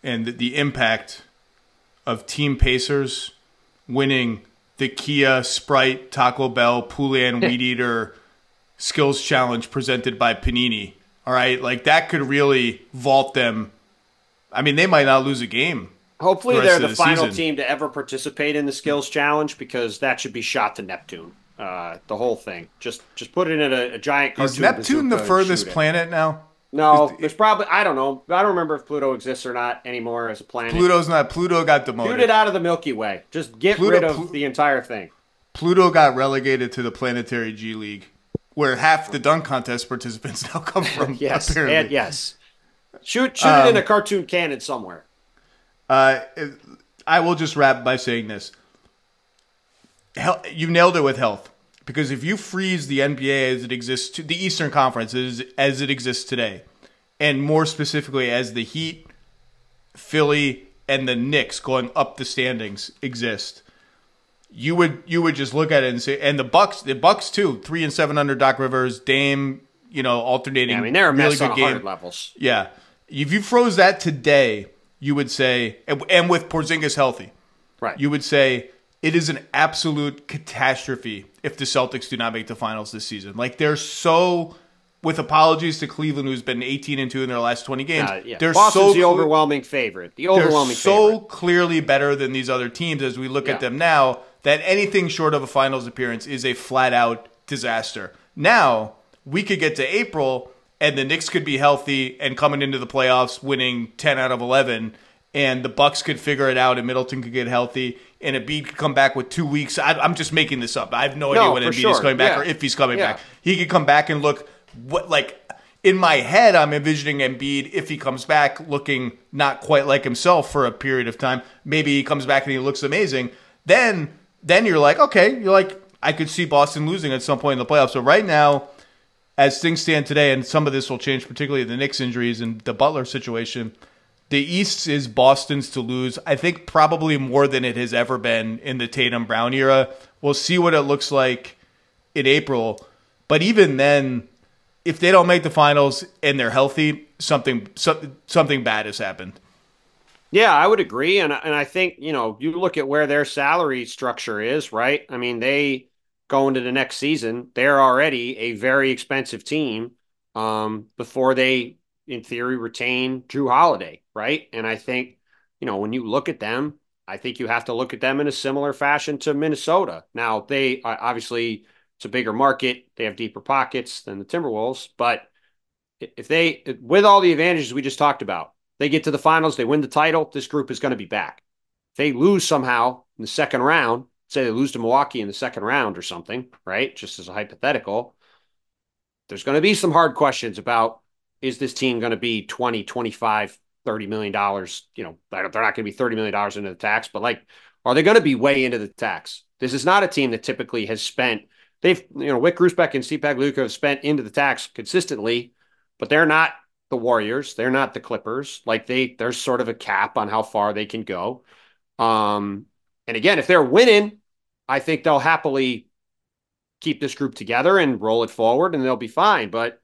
and the, the impact of Team Pacers winning the Kia Sprite Taco Bell Poulan [laughs] Weed Eater Skills Challenge presented by Panini. All right, like that could really vault them. I mean, they might not lose a game. Hopefully, the they're the, the final season. team to ever participate in the Skills Challenge because that should be shot to Neptune. Uh, the whole thing. Just just put it in a, a giant. Is Neptune the furthest planet now? No, there's probably I don't know. I don't remember if Pluto exists or not anymore as a planet. Pluto's not. Pluto got demoted. Shoot it out of the Milky Way. Just get Pluto, rid of Pl- the entire thing. Pluto got relegated to the planetary G League, where half the dunk contest participants [laughs] now come from. [laughs] yes, apparently. and yes. Shoot, shoot um, it in a um, cartoon cannon somewhere. Uh, I will just wrap by saying this: you nailed it with health. Because if you freeze the NBA as it exists, to, the Eastern Conference as, as it exists today, and more specifically as the Heat, Philly, and the Knicks going up the standings exist, you would you would just look at it and say, and the Bucks, the Bucks too, three and seven under Doc Rivers, Dame, you know, alternating. Yeah, I mean, they're a really good game levels. Yeah, if you froze that today, you would say, and, and with Porzingis healthy, right? You would say it is an absolute catastrophe if the Celtics do not make the finals this season. Like they're so with apologies to Cleveland, who's been 18 and 2 in their last 20 games. Uh, yeah. They're Boston's so the overwhelming favorite. The overwhelming so favorite. clearly better than these other teams as we look yeah. at them now that anything short of a finals appearance is a flat out disaster. Now, we could get to April and the Knicks could be healthy and coming into the playoffs winning 10 out of 11 and the Bucks could figure it out and Middleton could get healthy and Embiid could come back with two weeks. I, am just making this up. I have no, no idea when Embiid sure. is coming back yeah. or if he's coming yeah. back. He could come back and look what like in my head. I'm envisioning Embiid if he comes back looking not quite like himself for a period of time. Maybe he comes back and he looks amazing. Then then you're like okay, you're like I could see Boston losing at some point in the playoffs. So right now. As things stand today, and some of this will change, particularly the Knicks injuries and the Butler situation, the East is Boston's to lose. I think probably more than it has ever been in the Tatum Brown era. We'll see what it looks like in April. But even then, if they don't make the finals and they're healthy, something something bad has happened. Yeah, I would agree, and and I think you know you look at where their salary structure is, right? I mean, they go to the next season, they're already a very expensive team. Um, before they in theory, retain Jrue Holiday, right? And I think, you know, when you look at them, I think you have to look at them in a similar fashion to Minnesota. Now, they obviously it's a bigger market, they have deeper pockets than the Timberwolves, but if they, with all the advantages we just talked about, they get to the finals, they win the title, this group is going to be back. If they lose somehow in the second round, say they lose to Milwaukee in the second round or something, right? Just as a hypothetical, there's going to be some hard questions about is this team going to be 20, 25, 30 million dollars, you know, they're not going to be 30 million dollars into the tax, but like are they going to be way into the tax? This is not a team that typically has spent they've, you know, Wyc Grousbeck and Steve Pagliuca have spent into the tax consistently, but they're not the Warriors, they're not the Clippers. Like they there's sort of a cap on how far they can go. Um and again, if they're winning, I think they'll happily keep this group together and roll it forward and they'll be fine, but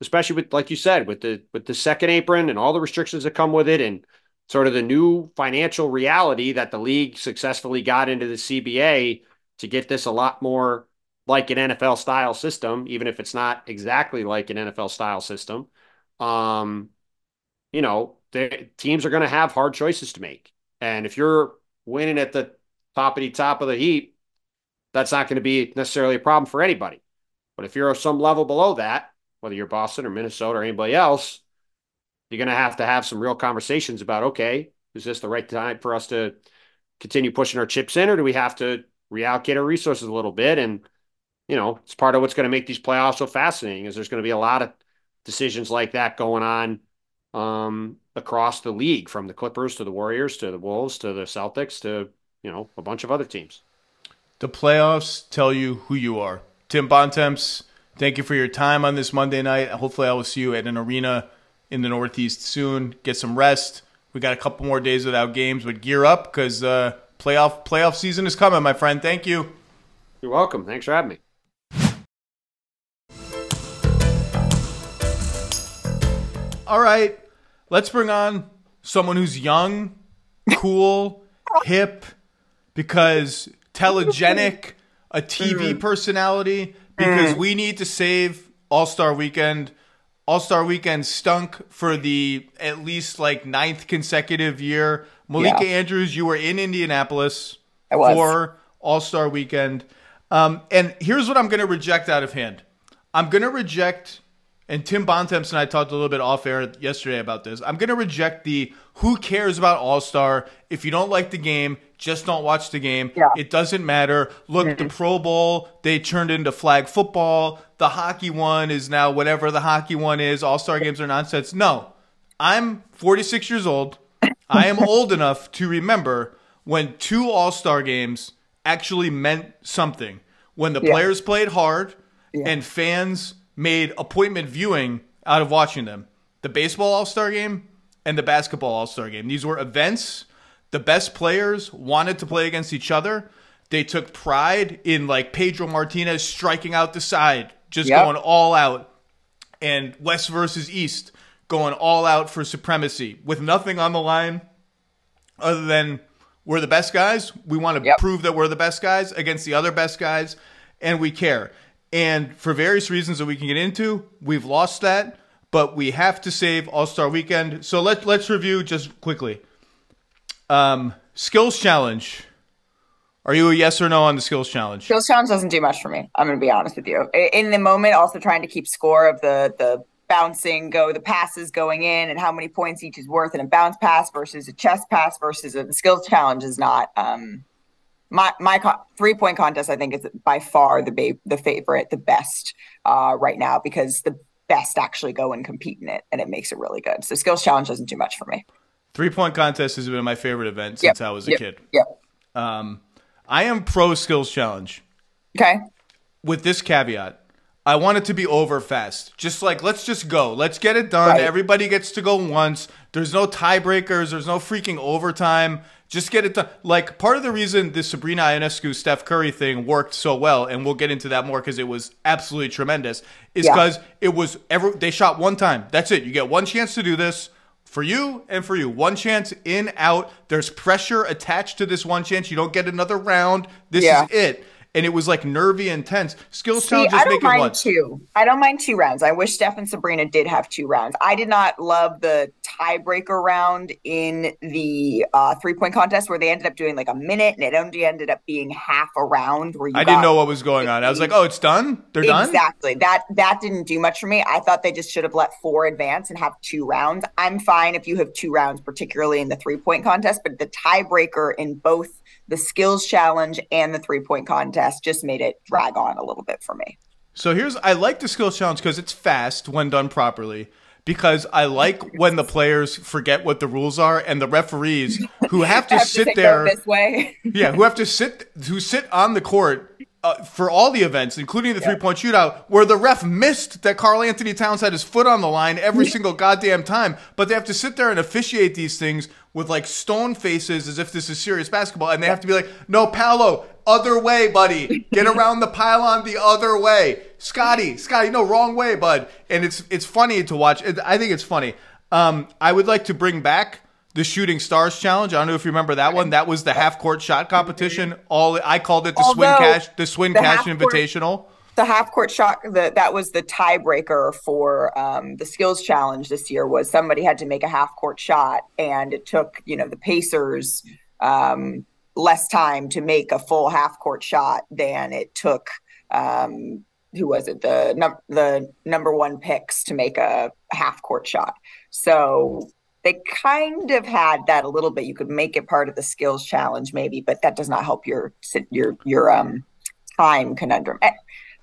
especially with like you said with the with the second apron and all the restrictions that come with it and sort of the new financial reality that the league successfully got into the CBA to get this a lot more like an NFL style system even if it's not exactly like an NFL style system um you know the teams are going to have hard choices to make. And if you're winning at the top of the top of the heap that's not going to be necessarily a problem for anybody but if you're some level below that whether you're Boston or Minnesota or anybody else, you're going to have to have some real conversations about okay, is this the right time for us to continue pushing our chips in, or do we have to reallocate our resources a little bit? And you know, it's part of what's going to make these playoffs so fascinating. Is there's going to be a lot of decisions like that going on um, across the league, from the Clippers to the Warriors to the Wolves to the Celtics to you know a bunch of other teams. The playoffs tell you who you are. Tim Bontemps Thank you for your time on this Monday night. Hopefully, I will see you at an arena in the Northeast soon. Get some rest. We got a couple more days without games, but gear up because uh, playoff playoff season is coming, my friend. Thank you. You're welcome. Thanks for having me. All right, let's bring on someone who's young, cool, hip, because telegenic, [laughs] a TV mm. personality because mm. we need to save All Star Weekend. All Star Weekend stunk for the at least like ninth consecutive year. Malika yeah. Andrews, you were in Indianapolis for All Star Weekend. Um, and here's what I'm going to reject out of hand I'm going to reject, and Tim Bontemps and I talked a little bit off air yesterday about this. I'm going to reject the who cares about All Star. If you don't like the game, just don't watch the game. Yeah. It doesn't matter. Look, mm-hmm. the Pro Bowl, they turned into flag football. The hockey one is now whatever the hockey one is. All star games are nonsense. No, I'm 46 years old. [laughs] I am old enough to remember when two all star games actually meant something. When the yeah. players played hard yeah. and fans made appointment viewing out of watching them. The baseball all star game and the basketball all star game. These were events the best players wanted to play against each other. They took pride in like Pedro Martinez striking out the side, just yep. going all out, and West versus East going all out for supremacy with nothing on the line other than we're the best guys. We want to yep. prove that we're the best guys against the other best guys, and we care. And for various reasons that we can get into, we've lost that, but we have to save All Star Weekend. So let let's review just quickly. Um, skills challenge. Are you a yes or no on the skills challenge? Skills challenge doesn't do much for me. I'm going to be honest with you. In the moment, also trying to keep score of the the bouncing go, the passes going in, and how many points each is worth in a bounce pass versus a chest pass versus a the skills challenge is not. Um, my my co- three point contest, I think, is by far the ba- the favorite, the best uh, right now because the best actually go and compete in it, and it makes it really good. So skills challenge doesn't do much for me. Three point contest has been my favorite event since yep. I was a yep. kid. Yep. Um, I am pro skills challenge. Okay. With this caveat, I want it to be over fast. Just like let's just go. Let's get it done. Right. Everybody gets to go once. There's no tiebreakers. There's no freaking overtime. Just get it done. Like part of the reason this Sabrina Ionescu Steph Curry thing worked so well, and we'll get into that more because it was absolutely tremendous, is because yeah. it was every they shot one time. That's it. You get one chance to do this for you and for you. One chance in, out. There's pressure attached to this one chance. You don't get another round. This yeah. is it. And it was like nervy intense. Skills See, challenges I don't make it once. two. I don't mind two rounds. I wish Steph and Sabrina did have two rounds. I did not love the tiebreaker round in the uh, three point contest where they ended up doing like a minute and it only ended up being half a round. Where you I didn't know what was going on. I was like, oh, it's done. They're done. Exactly. That that didn't do much for me. I thought they just should have let four advance and have two rounds. I'm fine if you have two rounds, particularly in the three point contest, but the tiebreaker in both the skills challenge and the three point contest just made it drag on a little bit for me. So here's I like the skills challenge because it's fast when done properly. Because I like [laughs] when the players forget what the rules are and the referees who [laughs] have to have sit say, there. This way. [laughs] yeah, who have to sit who sit on the court uh, for all the events, including the three point shootout, where the ref missed that Karl Anthony Towns had his foot on the line every [laughs] single goddamn time. But they have to sit there and officiate these things with like stone faces as if this is serious basketball, and they have to be like, "No, Paolo, other way, buddy. Get [laughs] around the pylon the other way, Scotty, Scotty, no, wrong way, bud." And it's it's funny to watch. I think it's funny. Um, I would like to bring back the Shooting Stars Challenge. I don't know if you remember that one. That was the half court shot competition. All I called it the Swin Cash, the Swin the Cash Invitational. the half court shot the, that was the tiebreaker for um, the skills challenge this year was somebody had to make a half court shot and it took you know the pacers um, less time to make a full half court shot than it took um, who was it the num- the number one picks to make a half court shot so they kind of had that a little bit you could make it part of the skills challenge maybe but that does not help your your your um time conundrum Eh,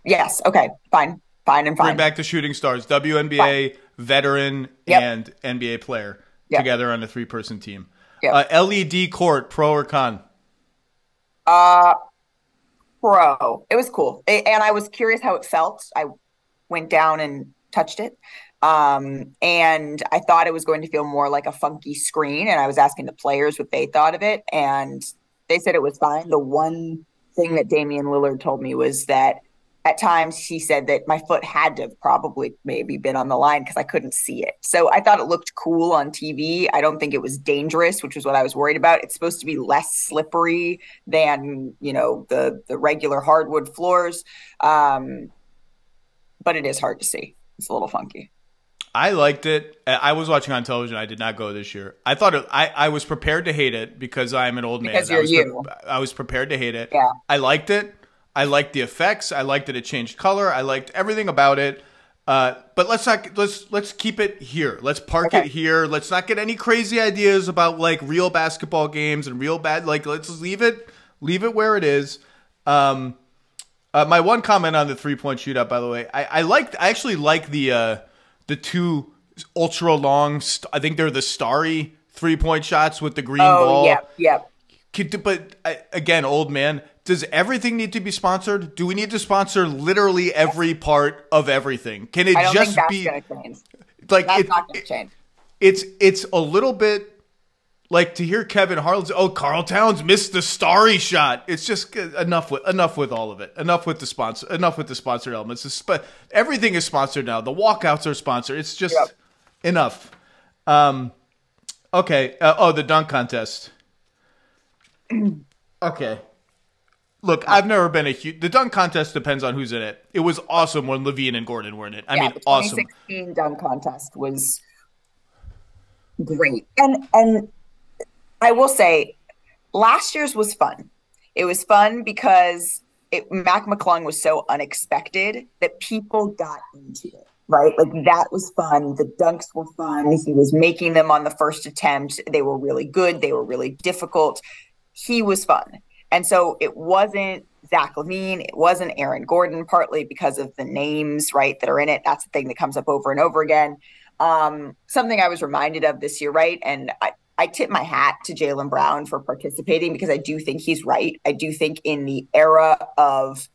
Yes. Okay. Fine. Fine and Bring fine. back the Shooting Stars, WNBA veteran Yep. and NBA player Yep. together on a three person team. Yep. Uh, LED court, pro or con? Uh, pro. It was cool, A- and I was curious how it felt. I went down and touched it, um, and I thought it was going to feel more like a funky screen. And I was asking the players what they thought of it, and they said it was fine. The one thing that Damian Lillard told me was that at times he said that my foot had to have probably maybe been on the line because I couldn't see it. So I thought it looked cool on TV. I don't think it was dangerous, which was what I was worried about. It's supposed to be less slippery than you know the the regular hardwood floors, um, but it is hard to see. It's a little funky. I liked it. I I was watching on television. I did not go this year. I thought it, I I was prepared to hate it because I'm an old Because man. you're I was you. I was prepared to hate it. Yeah. I liked it. I liked the effects. I liked that it changed color. I liked everything about it. Uh, but let's not let's let's keep it here. Let's park Okay. it here. Let's not get any crazy ideas about like real basketball games and real bad. Like let's leave it leave it where it is. Um, uh, my one comment on the three point shootout, by the way, I, I liked. I actually like the uh, the two ultra long. St- I think they're the starry three point shots with the green Oh, ball. Yeah, yeah. Could- But again, old man, does everything need to be sponsored? Do we need to sponsor literally every part of everything? Can it just be going to change. like That's it, not going to change. it's it's a little bit like to hear Kevin Harlan's "Oh, Karl Towns missed the starry shot." It's just enough with enough with all of it. Enough with the sponsor. Enough with the sponsored elements. The sp- everything is sponsored now. The walkouts are sponsored. It's just Yep. enough. Um, okay. Uh, oh, the dunk contest. [clears throat] okay. Look, I've never been a huge. The dunk contest depends on who's in it. It was awesome when LaVine and Gordon were in it. I yeah, mean, the awesome. 2016 dunk contest was great, and and I will say, last year's was fun. It was fun because it, Mac McClung was so unexpected that people got into it. Right, like that was fun. The dunks were fun. He was making them on the first attempt. They were really good. They were really difficult. He was fun. And so it wasn't Zach LaVine, it wasn't Aaron Gordon, partly because of the names, right, that are in it. That's the thing that comes up over and over again. Um, something I was reminded of this year, right? And I, I tip my hat to Jaylen Brown for participating because I do think he's right. I do think in the era of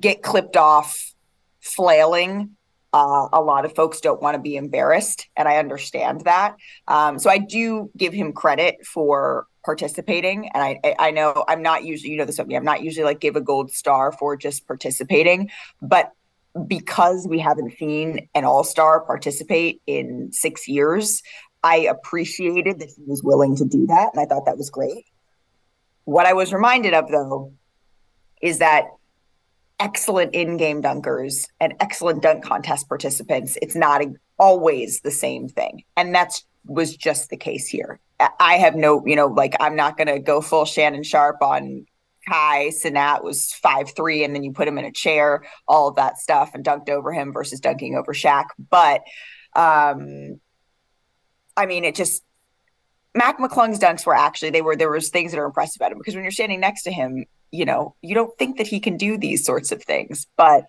get clipped off flailing, uh, a lot of folks don't want to be embarrassed, and I understand that. Um, so I do give him credit for participating, and I I- know I'm not usually you know this of me I'm not usually like give a gold star for just participating, but because we haven't seen an all star participate in six years, I appreciated that he was willing to do that, and I thought that was great. What I was reminded of though is that excellent in-game dunkers and excellent dunk contest participants, it's not always the same thing. And that's was just the case here. I have no, you know, like I'm not going to go full Shannon Sharpe on Kai Cenat was five three, and then you put him in a chair, all of that stuff, and dunked over him versus dunking over Shaq. But um, I mean, it just Mac McClung's dunks were actually they were there was things that are impressive about him because when you're standing next to him, you know, you don't think that he can do these sorts of things, but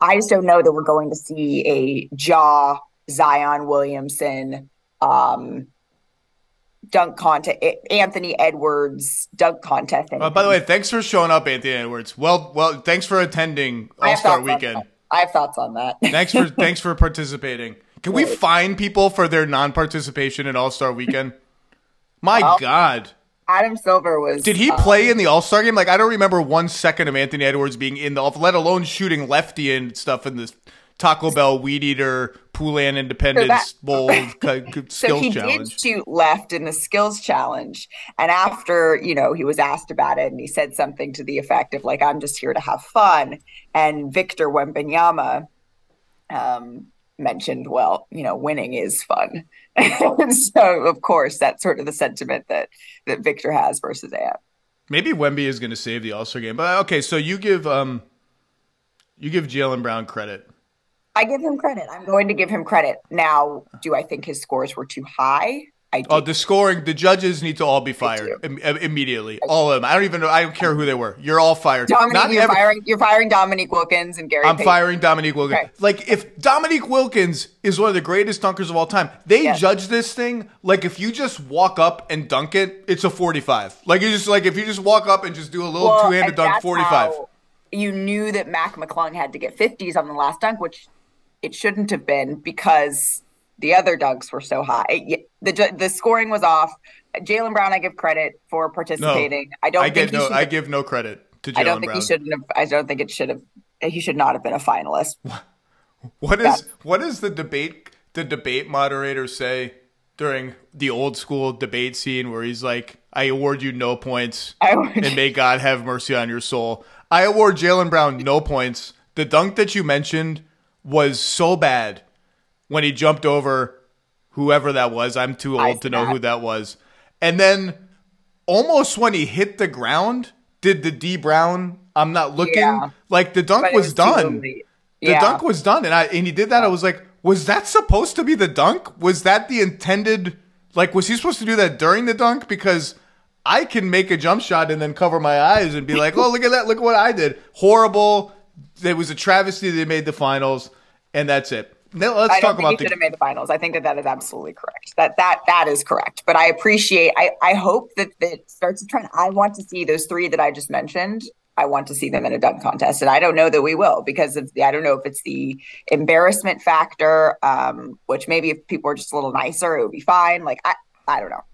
I just don't know that we're going to see a Jaw Zion Williamson um, dunk contest, Anthony Edwards dunk contest. Uh, by the way, thanks for showing up, Anthony Edwards. Well, well, thanks for attending All Star Weekend. I have thoughts on that. thanks for [laughs] thanks for participating. Can we fine people for their non-participation in All Star Weekend? My well, God. Adam Silver was. Did he um, play in the All Star game? Like I don't remember one second of Anthony Edwards being in the, let alone shooting lefty and stuff in this Taco Bell Weed Eater Poulan Independence so that, [laughs] Bowl [laughs] skills so he challenge. did shoot left in the skills challenge, and after you know he was asked about it, and he said something to the effect of like, "I'm just here to have fun." And Victor Wembanyama um, mentioned, "Well, you know, winning is fun." [laughs] so of course, that's sort of the sentiment that that Victor has versus Ant. Maybe Wemby is going to save the All Star game, but okay. So you give um, you give Jaylen Brown credit I give him credit. I'm going to give him credit. Now, do I think his scores were too high? I. Oh, the scoring, the judges need to all be fired Im- immediately. All of them. I don't even know. I don't care who they were. You're all fired. Dominique, Not you're, firing, you're firing Dominique Wilkins and Gary. I'm Payton. firing Dominique Wilkins. Okay. Like, if Dominique Wilkins is one of the greatest dunkers of all time, they yes. judge this thing like if you just walk up and dunk it, it's a 45. Like, you just, like, if you just walk up and just do a little well, two handed dunk, 45. You knew that Mac McClung had to get 50s on the last dunk, which it shouldn't have been because the other dunks were so high. It, the the scoring was off. Jaylen Brown, I give credit for participating. No, I don't. I give no. I give no credit to Jaylen I don't think Brown. he shouldn't have. I don't think it should have. He should not have been a finalist. What is what is the debate? The debate moderator say during the old school debate scene where he's like, "I award you no points, and may God have mercy on your soul." I award Jaylen Brown no points. The dunk that you mentioned was so bad when he jumped over whoever that was. I'm too old to know who that was. And then almost when he hit the ground, did the D Brown, I'm not looking, yeah. like the dunk was, was, done. The dunk was done. And I and he did that. I was like, was that supposed to be the dunk? Was that the intended like was he supposed to do that during the dunk? Because I can make a jump shot and then cover my eyes and be like, oh look at that, look at what I did. Horrible it was a travesty they made the finals, and that's it. Now let's I talk about the. Should have made the finals. I think that that is absolutely correct. That that that is correct. But I appreciate. I I hope that it starts a trend. I want to see those three that I just mentioned. I want to see them in a dunk contest, and I don't know that we will because of the, I don't know if it's the embarrassment factor, um, which maybe if people are just a little nicer, it would be fine. Like I I don't know.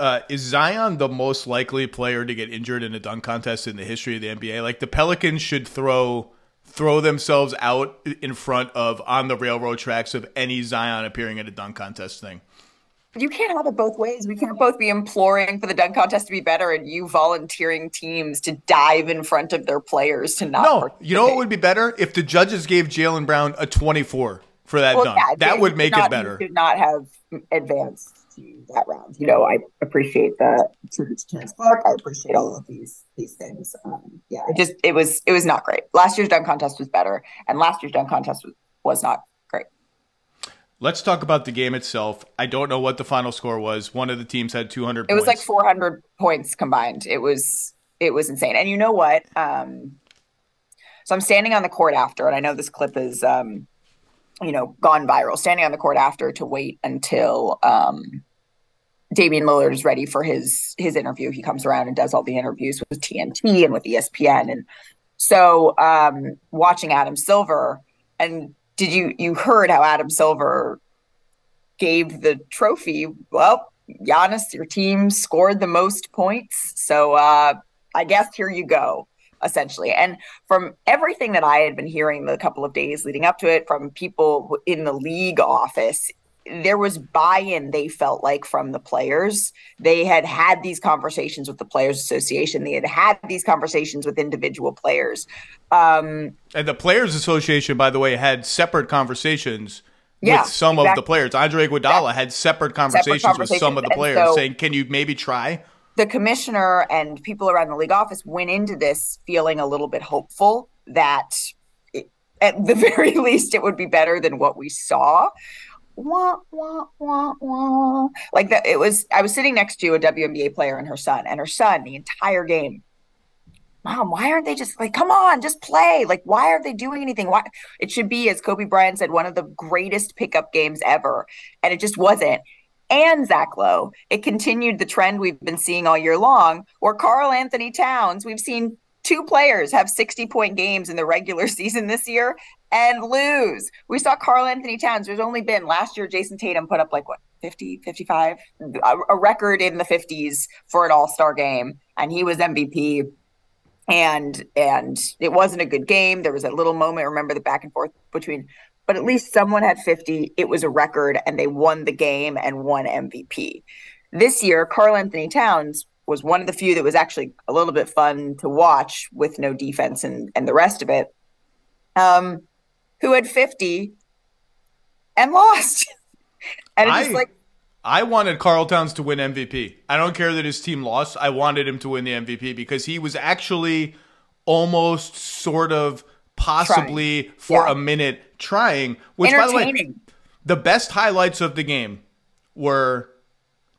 Uh, is Zion the most likely player to get injured in a dunk contest in the history of the NBA? Like the Pelicans should throw throw themselves out in front of on the railroad tracks of any Zion appearing at a dunk contest thing. You can't have it both ways. We can't both be imploring for the dunk contest to be better and you volunteering teams to dive in front of their players to not. No, you know what would be better if the judges gave Jaylen Brown a twenty-four for that well, dunk. Yeah, that would make not, it better. Did not have advanced to that round. You know, I appreciate the tribute to Terrence Clarke. I appreciate all of these these things. Um, yeah, it just it was it was not great. Last year's dunk contest was better, and last year's dunk contest was, was not great. Let's talk about the game itself. I don't know what the final score was. One of the teams had 200 It was like 400 points combined. It was it was insane. And you know what? Um, so I'm standing on the court after, and I know this clip is um, you know, gone viral, standing on the court after to wait until um, Damian Lillard is ready for his his interview. He comes around and does all the interviews with TNT and with ESPN. And so um, watching Adam Silver, and did you you heard how Adam Silver gave the trophy? Well, Giannis, your team scored the most points, so uh, I guess here you go essentially. And from everything that I had been hearing the couple of days leading up to it from people in the league office, there was buy-in they felt like from the players they had had these conversations with the players association they had had these conversations with individual players um, and the players association by the way had separate conversations yeah, with some exactly. of the players andre iguodala Yeah. had separate conversations, Separate with some of the players so- saying can you maybe try the commissioner and people around the league office went into this feeling a little bit hopeful that it, at the [laughs] very least it would be better than what we saw. Wah, wah, wah, wah. Like that, it was. I was sitting next to a WNBA player and her son, and her son the entire game. Mom, why aren't they just like, come on, just play? Like, why aren't they doing anything? Why? It should be, as Kobe Bryant said, one of the greatest pickup games ever, and it just wasn't and Zach Lowe. It continued the trend we've been seeing all year long, where Karl Anthony Towns, we've seen two players have 60 point games in the regular [laughs] season this year and lose. We saw Karl Anthony Towns. There's only been last year, Jayson Tatum put up like what, 50, 55, a, a record in the 50s for an all star game, and he was MVP. And and it wasn't a good game. There was a little moment. Remember the back and forth between but at least someone had 50. It was a record, and they won the game and won MVP. This year, Karl Anthony Towns was one of the few that was actually a little bit fun to watch with no defense and, and the rest of it, um, who had 50 and lost. [laughs] and it's like, I wanted Karl Towns to win MVP. I don't care that his team lost. I wanted him to win the MVP because he was actually almost sort of possibly for Yeah. a minute trying, which by the way, the best highlights of the game were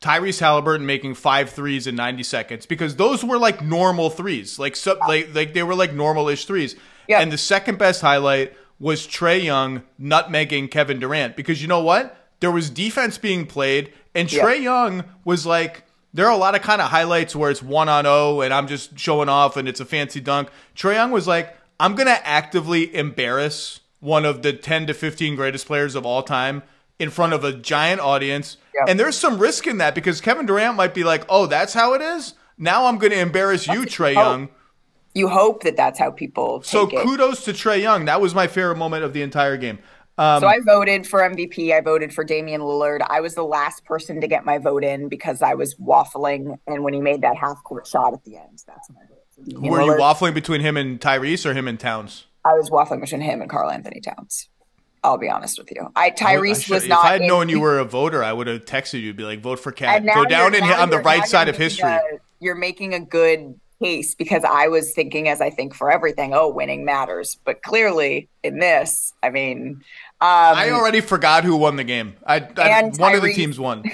Tyrese Halliburton making five threes in 90 seconds because those were like normal threes, like sub, like like they were like normal-ish threes. Yeah. And the second best highlight was Trae Young nutmegging Kevin Durant because you know what? There was defense being played, and Yeah. Trae Young was like. There are a lot of kind of highlights where it's one on O and I'm just showing off and it's a fancy dunk. Trae Young was like, I'm gonna actively embarrass one of the 10 to 15 greatest players of all time in front of a giant audience. Yeah. And there's some risk in that because Kevin Durant might be like, "Oh, that's how it is. Now I'm going to embarrass you, Trae hope. Oh, Young." You hope that that's how people So take it. kudos to Trae Young. That was my favorite moment of the entire game. Um, So I voted for MVP. I voted for Damian Lillard. I was the last person to get my vote in because I was waffling, and when he made that half court shot at the end, that's when I voted for Damian were you waffling between him and Tyrese or him and Towns? I was waffling between him and Karl Anthony Towns. I'll be honest with you. I I Tyrese should- was if not. If I had in- known you were a voter, I would have texted you, be like, "Vote for Cat. Go down in, on the right side of history." a- you're making a good case because I was thinking, as I think for everything, oh, winning matters. But clearly, in this, I mean, um, I already forgot who won the game. I, I And one of the teams won. [laughs]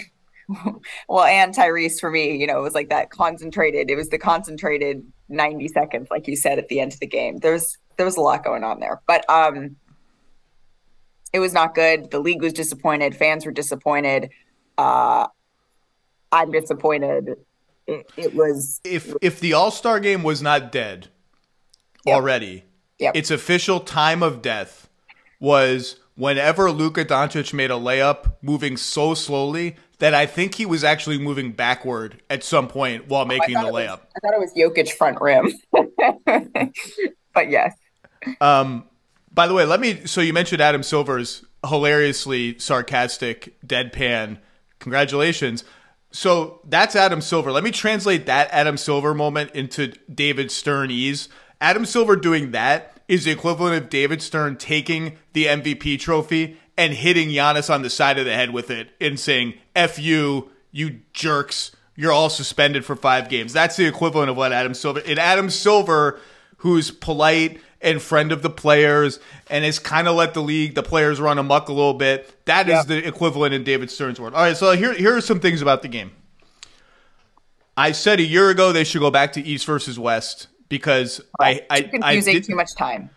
Well, and Tyrese for me, you know, it was like that concentrated. It was the concentrated 90 seconds, like you said at the end of the game. There's there was a lot going on there, but um, it was not good. The league was disappointed. Fans were disappointed. Uh, I'm disappointed. It, it was if if the All Star game was not dead Yep. already, Yep. its official time of death was whenever Luka Doncic made a layup, moving so slowly that I think he was actually moving backward at some point while making I the layup. was- I thought it was Jokic front rim, [laughs] but yes, Um, by the way, let me. So you mentioned Adam Silver's hilariously sarcastic deadpan. Congratulations. So that's Adam Silver. Let me translate that Adam Silver moment into David Stern ease. Adam Silver doing that is the equivalent of David Stern taking the MVP trophy and hitting Giannis on the side of the head with it and saying, F you, you jerks. You're all suspended for five games. That's the equivalent of what Adam Silver. And Adam Silver, who's polite and friend of the players and has kind of let the league, the players run amok a little bit. That is Yep. the equivalent in David Stern's word. All right, so here, here are some things about the game. I said a year ago they should go back to East versus West because I, I, too I did, too much time.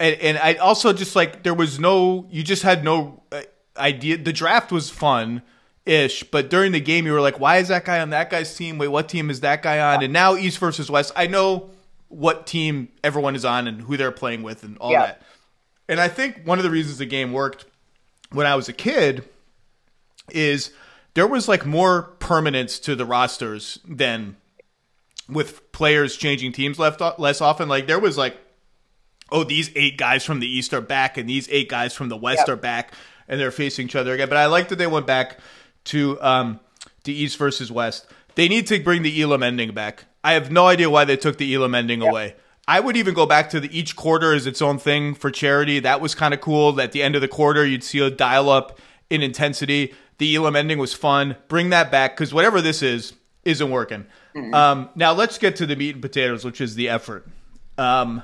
and, and I also just like there was no you just had no uh, idea the draft was fun ish but during the game you were like why is that guy on that guy's team wait what team is that guy on and now east versus west i know what team everyone is on and who they're playing with and all Yeah. that and i think one of the reasons the game worked when i was a kid is there was like more permanence to the rosters than with players changing teams left less often like there was like oh, these eight guys from the East are back and these eight guys from the West Yep. are back. and they're facing each other again. But I like that they went back to um, to East versus West. They need to bring the Elam ending back. I have no idea why they took the Elam ending yep. away. I would even go back to the each quarter is its own thing for charity. That was kind of cool. At the end of the quarter, you'd see a dial up in intensity. The Elam ending was fun. Bring that back because whatever this is isn't working. Mm-hmm. Um, now let's get to the meat and potatoes, which is the effort. Um,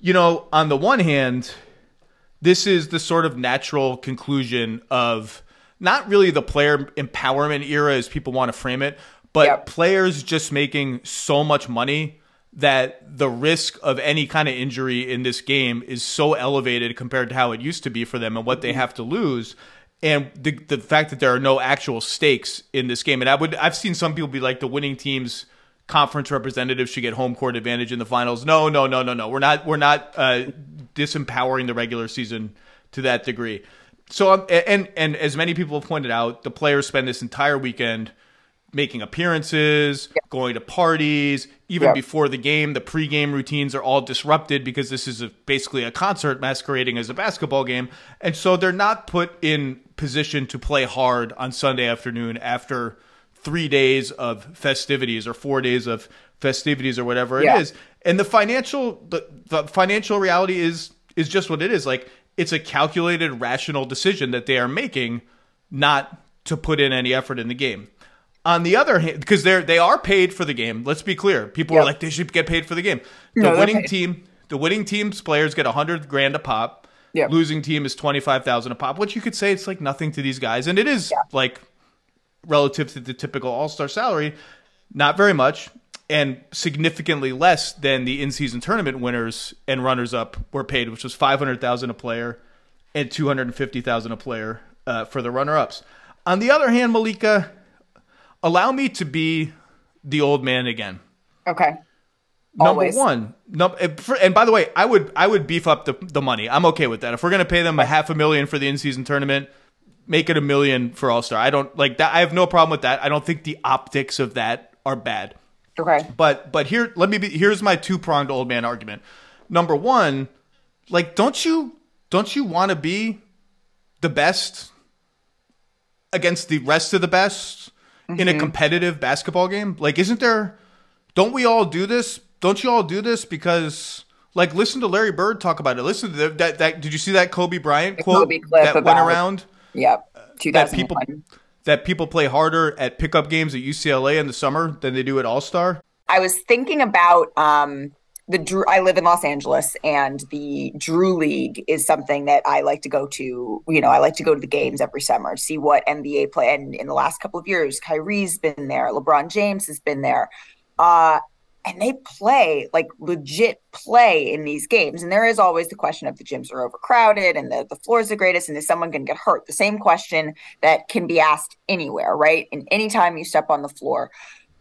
you know, on the one hand, this is the sort of natural conclusion of not really the player empowerment era as people want to frame it, but yep. players just making so much money that the risk of any kind of injury in this game is so elevated compared to how it used to be for them and what they mm-hmm. have to lose. And the the fact that there are no actual stakes in this game. And I would I've seen some people be like the winning teams conference representatives should get home court advantage in the finals. No no no no no. We're not we're not uh, disempowering the regular season to that degree. So um, and and as many people have pointed out the players spend this entire weekend making appearances, going to parties. Even before the game, the pregame routines are all disrupted because this is a, basically a concert masquerading as a basketball game. And so they're not put in position to play hard on Sunday afternoon after three days of festivities or four days of festivities or whatever yeah. it is. And the financial the, the financial reality is is just what it is. Like it's a calculated, rational decision that they are making not to put in any effort in the game. On the other hand, because they're they are paid for the game. Let's be clear. People yep. are like they should get paid for the game. The no, winning team, the winning team's players get a hundred grand a pop. Yep. Losing team is twenty five thousand a pop. Which you could say it's like nothing to these guys, and it is yep. like relative to the typical All Star salary, not very much, and significantly less than the in season tournament winners and runners up were paid, which was five hundred thousand a player and two hundred and fifty thousand a player uh, for the runner ups. On the other hand, Malika allow me to be the old man again. Okay. Number Always. one, no, eh, and by the way, I would I would beef up the the money. I'm okay with that. If we're gonna pay them a half a million for the in season tournament, make it a million for All Star. I don't like that. I have no problem with that. I don't think the optics of that are bad. Okay. But but here, let me be. Here's my two pronged old man argument. Number one, like, don't you don't you want to be the best against the rest of the best? Mm-hmm. in a mm-hmm. competitive basketball game? Like, isn't there? Don't we all do this? Don't you all do this because? Like, listen to Larry Bird talk about it. Listen to the, that. That did you see that Kobe Bryant quote Kobe that went around? Yep, that people that people play harder at pickup games at UCLA in the summer than they do at All Star. I was thinking about um, the Drew. I live in Los Angeles, and the Drew League is something that I like to go to. You know, I like to go to the games every summer, see what NBA play. And in the last couple of years, Kyrie's been there, LeBron James has been there, uh, and they play like legit play in these games. And there is always the question of the gyms are overcrowded and the the floor is the greatest, and is someone going to get hurt? The same question that can be asked anywhere, right? And anytime you step on the floor.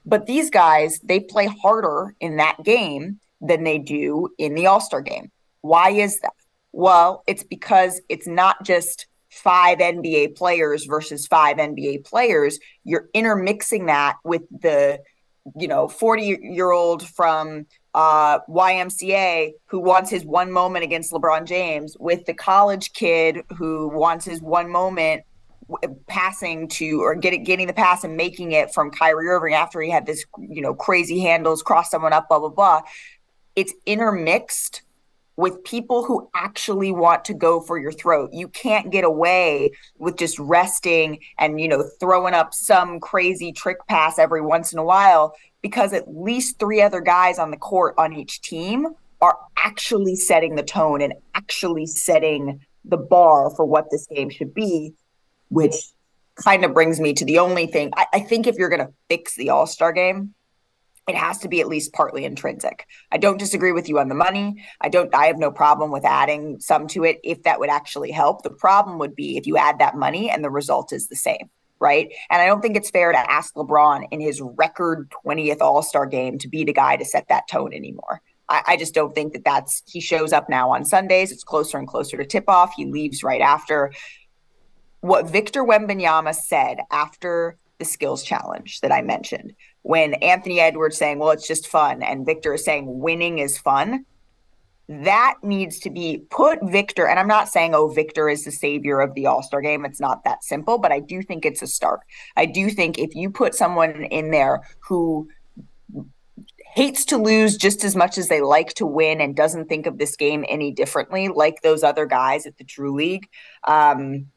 But these guys, they play harder in that game than they do in the All Star game. Why is that? Well, it's because it's not just five NBA players versus five NBA players. You're intermixing that with the, you know, 40 year old from uh, YMCA who wants his one moment against LeBron James with the college kid who wants his one moment passing to or getting getting the pass and making it from Kyrie Irving after he had this you know crazy handles cross someone up blah blah blah it's intermixed with people who actually want to go for your throat. You can't get away with just resting and, you know, throwing up some crazy trick pass every once in a while because at least three other guys on the court on each team are actually setting the tone and actually setting the bar for what this game should be, which kind of brings me to the only thing I, I think if you're going to fix the All Star game, it has to be at least partly intrinsic. I don't disagree with you on the money. I don't I have no problem with adding some to it if that would actually help. The problem would be if you add that money and the result is the same, right? And I don't think it's fair to ask LeBron in his record 20th All-Star game to be the guy to set that tone anymore. I, I just don't think that that's he shows up now on Sundays. It's closer and closer to tip off. He leaves right after. What Victor Wembanyama said after the skills challenge that I mentioned when Anthony Edwards saying, well, it's just fun, and Victor is saying winning is fun, that needs to be put Victor. And I'm not saying, oh, Victor is the savior of the All Star game. It's not that simple, but I do think it's a start. I do think if you put someone in there who hates to lose just as much as they like to win and doesn't think of this game any differently, like those other guys at the Drew League. Um,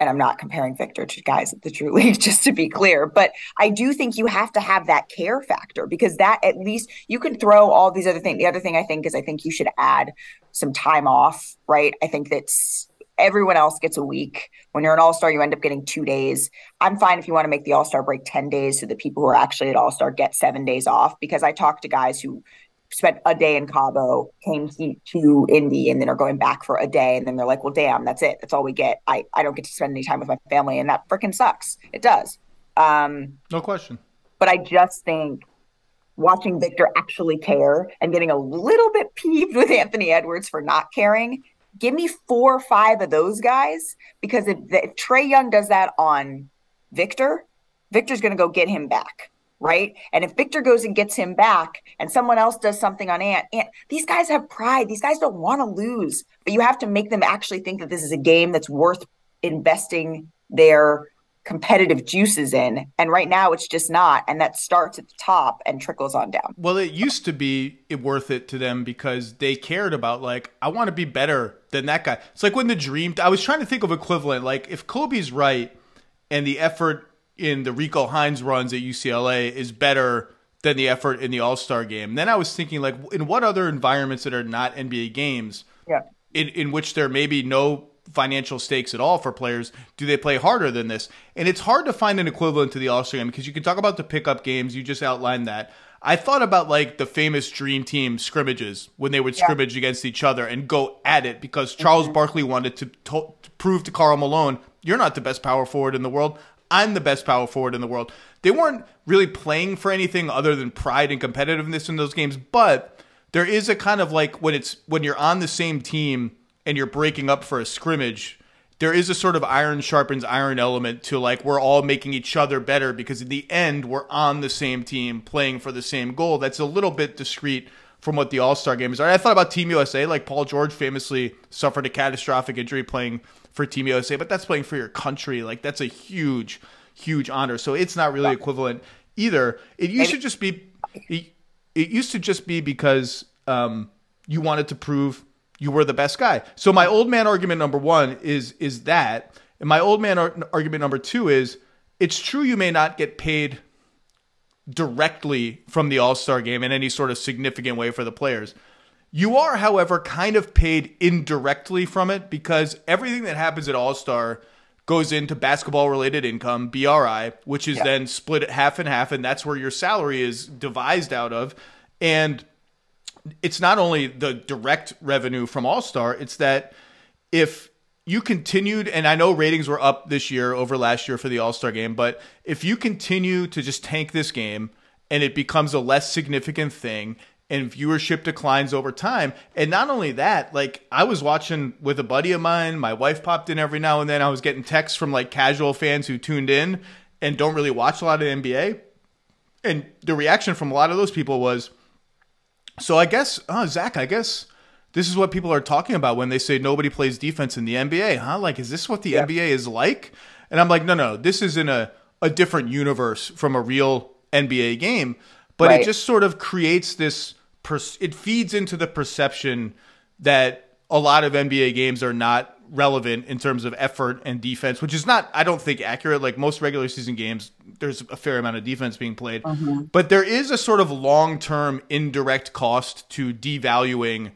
and I'm not comparing Victor to guys at the Drew League, [laughs] just to be clear, but I do think you have to have that care factor because that at least you can throw all these other things. The other thing I think is I think you should add some time off, right? I think that's everyone else gets a week. When you're an all star, you end up getting two days. I'm fine if you want to make the all star break 10 days so the people who are actually at all star get seven days off because I talked to guys who spent a day in Cabo, came to Indy, and then are going back for a day. And then they're like, well, damn, that's it. That's all we get. I, I don't get to spend any time with my family. And that freaking sucks. It does. Um, no question. But I just think watching Victor actually care and getting a little bit peeved with Anthony Edwards for not caring give me four or five of those guys because if, if Trae Young does that on Victor, Victor's going to go get him back. Right. And if Victor goes and gets him back and someone else does something on Ant, Ant, these guys have pride. These guys don't want to lose, but you have to make them actually think that this is a game that's worth investing their competitive juices in. And right now it's just not. And that starts at the top and trickles on down. Well, it used to be worth it to them because they cared about, like, I want to be better than that guy. It's like when the dream, I was trying to think of equivalent. Like, if Kobe's right and the effort in the Rico Hines runs at UCLA is better than the effort in the All Star game, then I was thinking, like, in what other environments that are not NBA games? Yeah. In, in which there may be no financial stakes at all for players, do they play harder than this? And it's hard to find an equivalent to the All Star game because you can talk about the pickup games. You just outlined that. I thought about like the famous Dream Team scrimmages when they would scrimmage against each other and go at it because Charles mm-hmm. Barkley wanted to, to, to prove to Karl Malone, you're not the best power forward in the world. I'm the best power forward in the world. They weren't really playing for anything other than pride and competitiveness in those games, but there is a kind of like when it's when you're on the same team and you're breaking up for a scrimmage, there is a sort of iron sharpens iron element to like we're all making each other better because in the end we're on the same team playing for the same goal. That's a little bit discreet from what the All Star games are. I thought about Team USA, like Paul George famously suffered a catastrophic injury playing for Team USA, but that's playing for your country. Like that's a huge, huge honor. So it's not really equivalent either. It used to just be, it, it used to just be because um, you wanted to prove you were the best guy. So my old man argument number one is is that, and my old man ar- argument number two is it's true you may not get paid directly from the All Star game in any sort of significant way for the players. You are, however, kind of paid indirectly from it because everything that happens at All Star goes into basketball related income, BRI, which is yeah. then split at half and half, and that's where your salary is devised out of. And it's not only the direct revenue from All Star, it's that if you continued, and I know ratings were up this year over last year for the All Star game, but if you continue to just tank this game and it becomes a less significant thing and viewership declines over time, and not only that, like I was watching with a buddy of mine, my wife popped in every now and then, I was getting texts from like casual fans who tuned in and don't really watch a lot of NBA. And the reaction from a lot of those people was, so I guess, oh, Zach, I guess this is what people are talking about when they say nobody plays defense in the NBA, huh? Like, is this what the yeah. NBA is like? And I'm like, no, no, this is in a, a different universe from a real NBA game. But right. it just sort of creates this, per- it feeds into the perception that a lot of NBA games are not relevant in terms of effort and defense, which is not, I don't think, accurate. Like most regular season games, there's a fair amount of defense being played, mm-hmm. but there is a sort of long term indirect cost to devaluing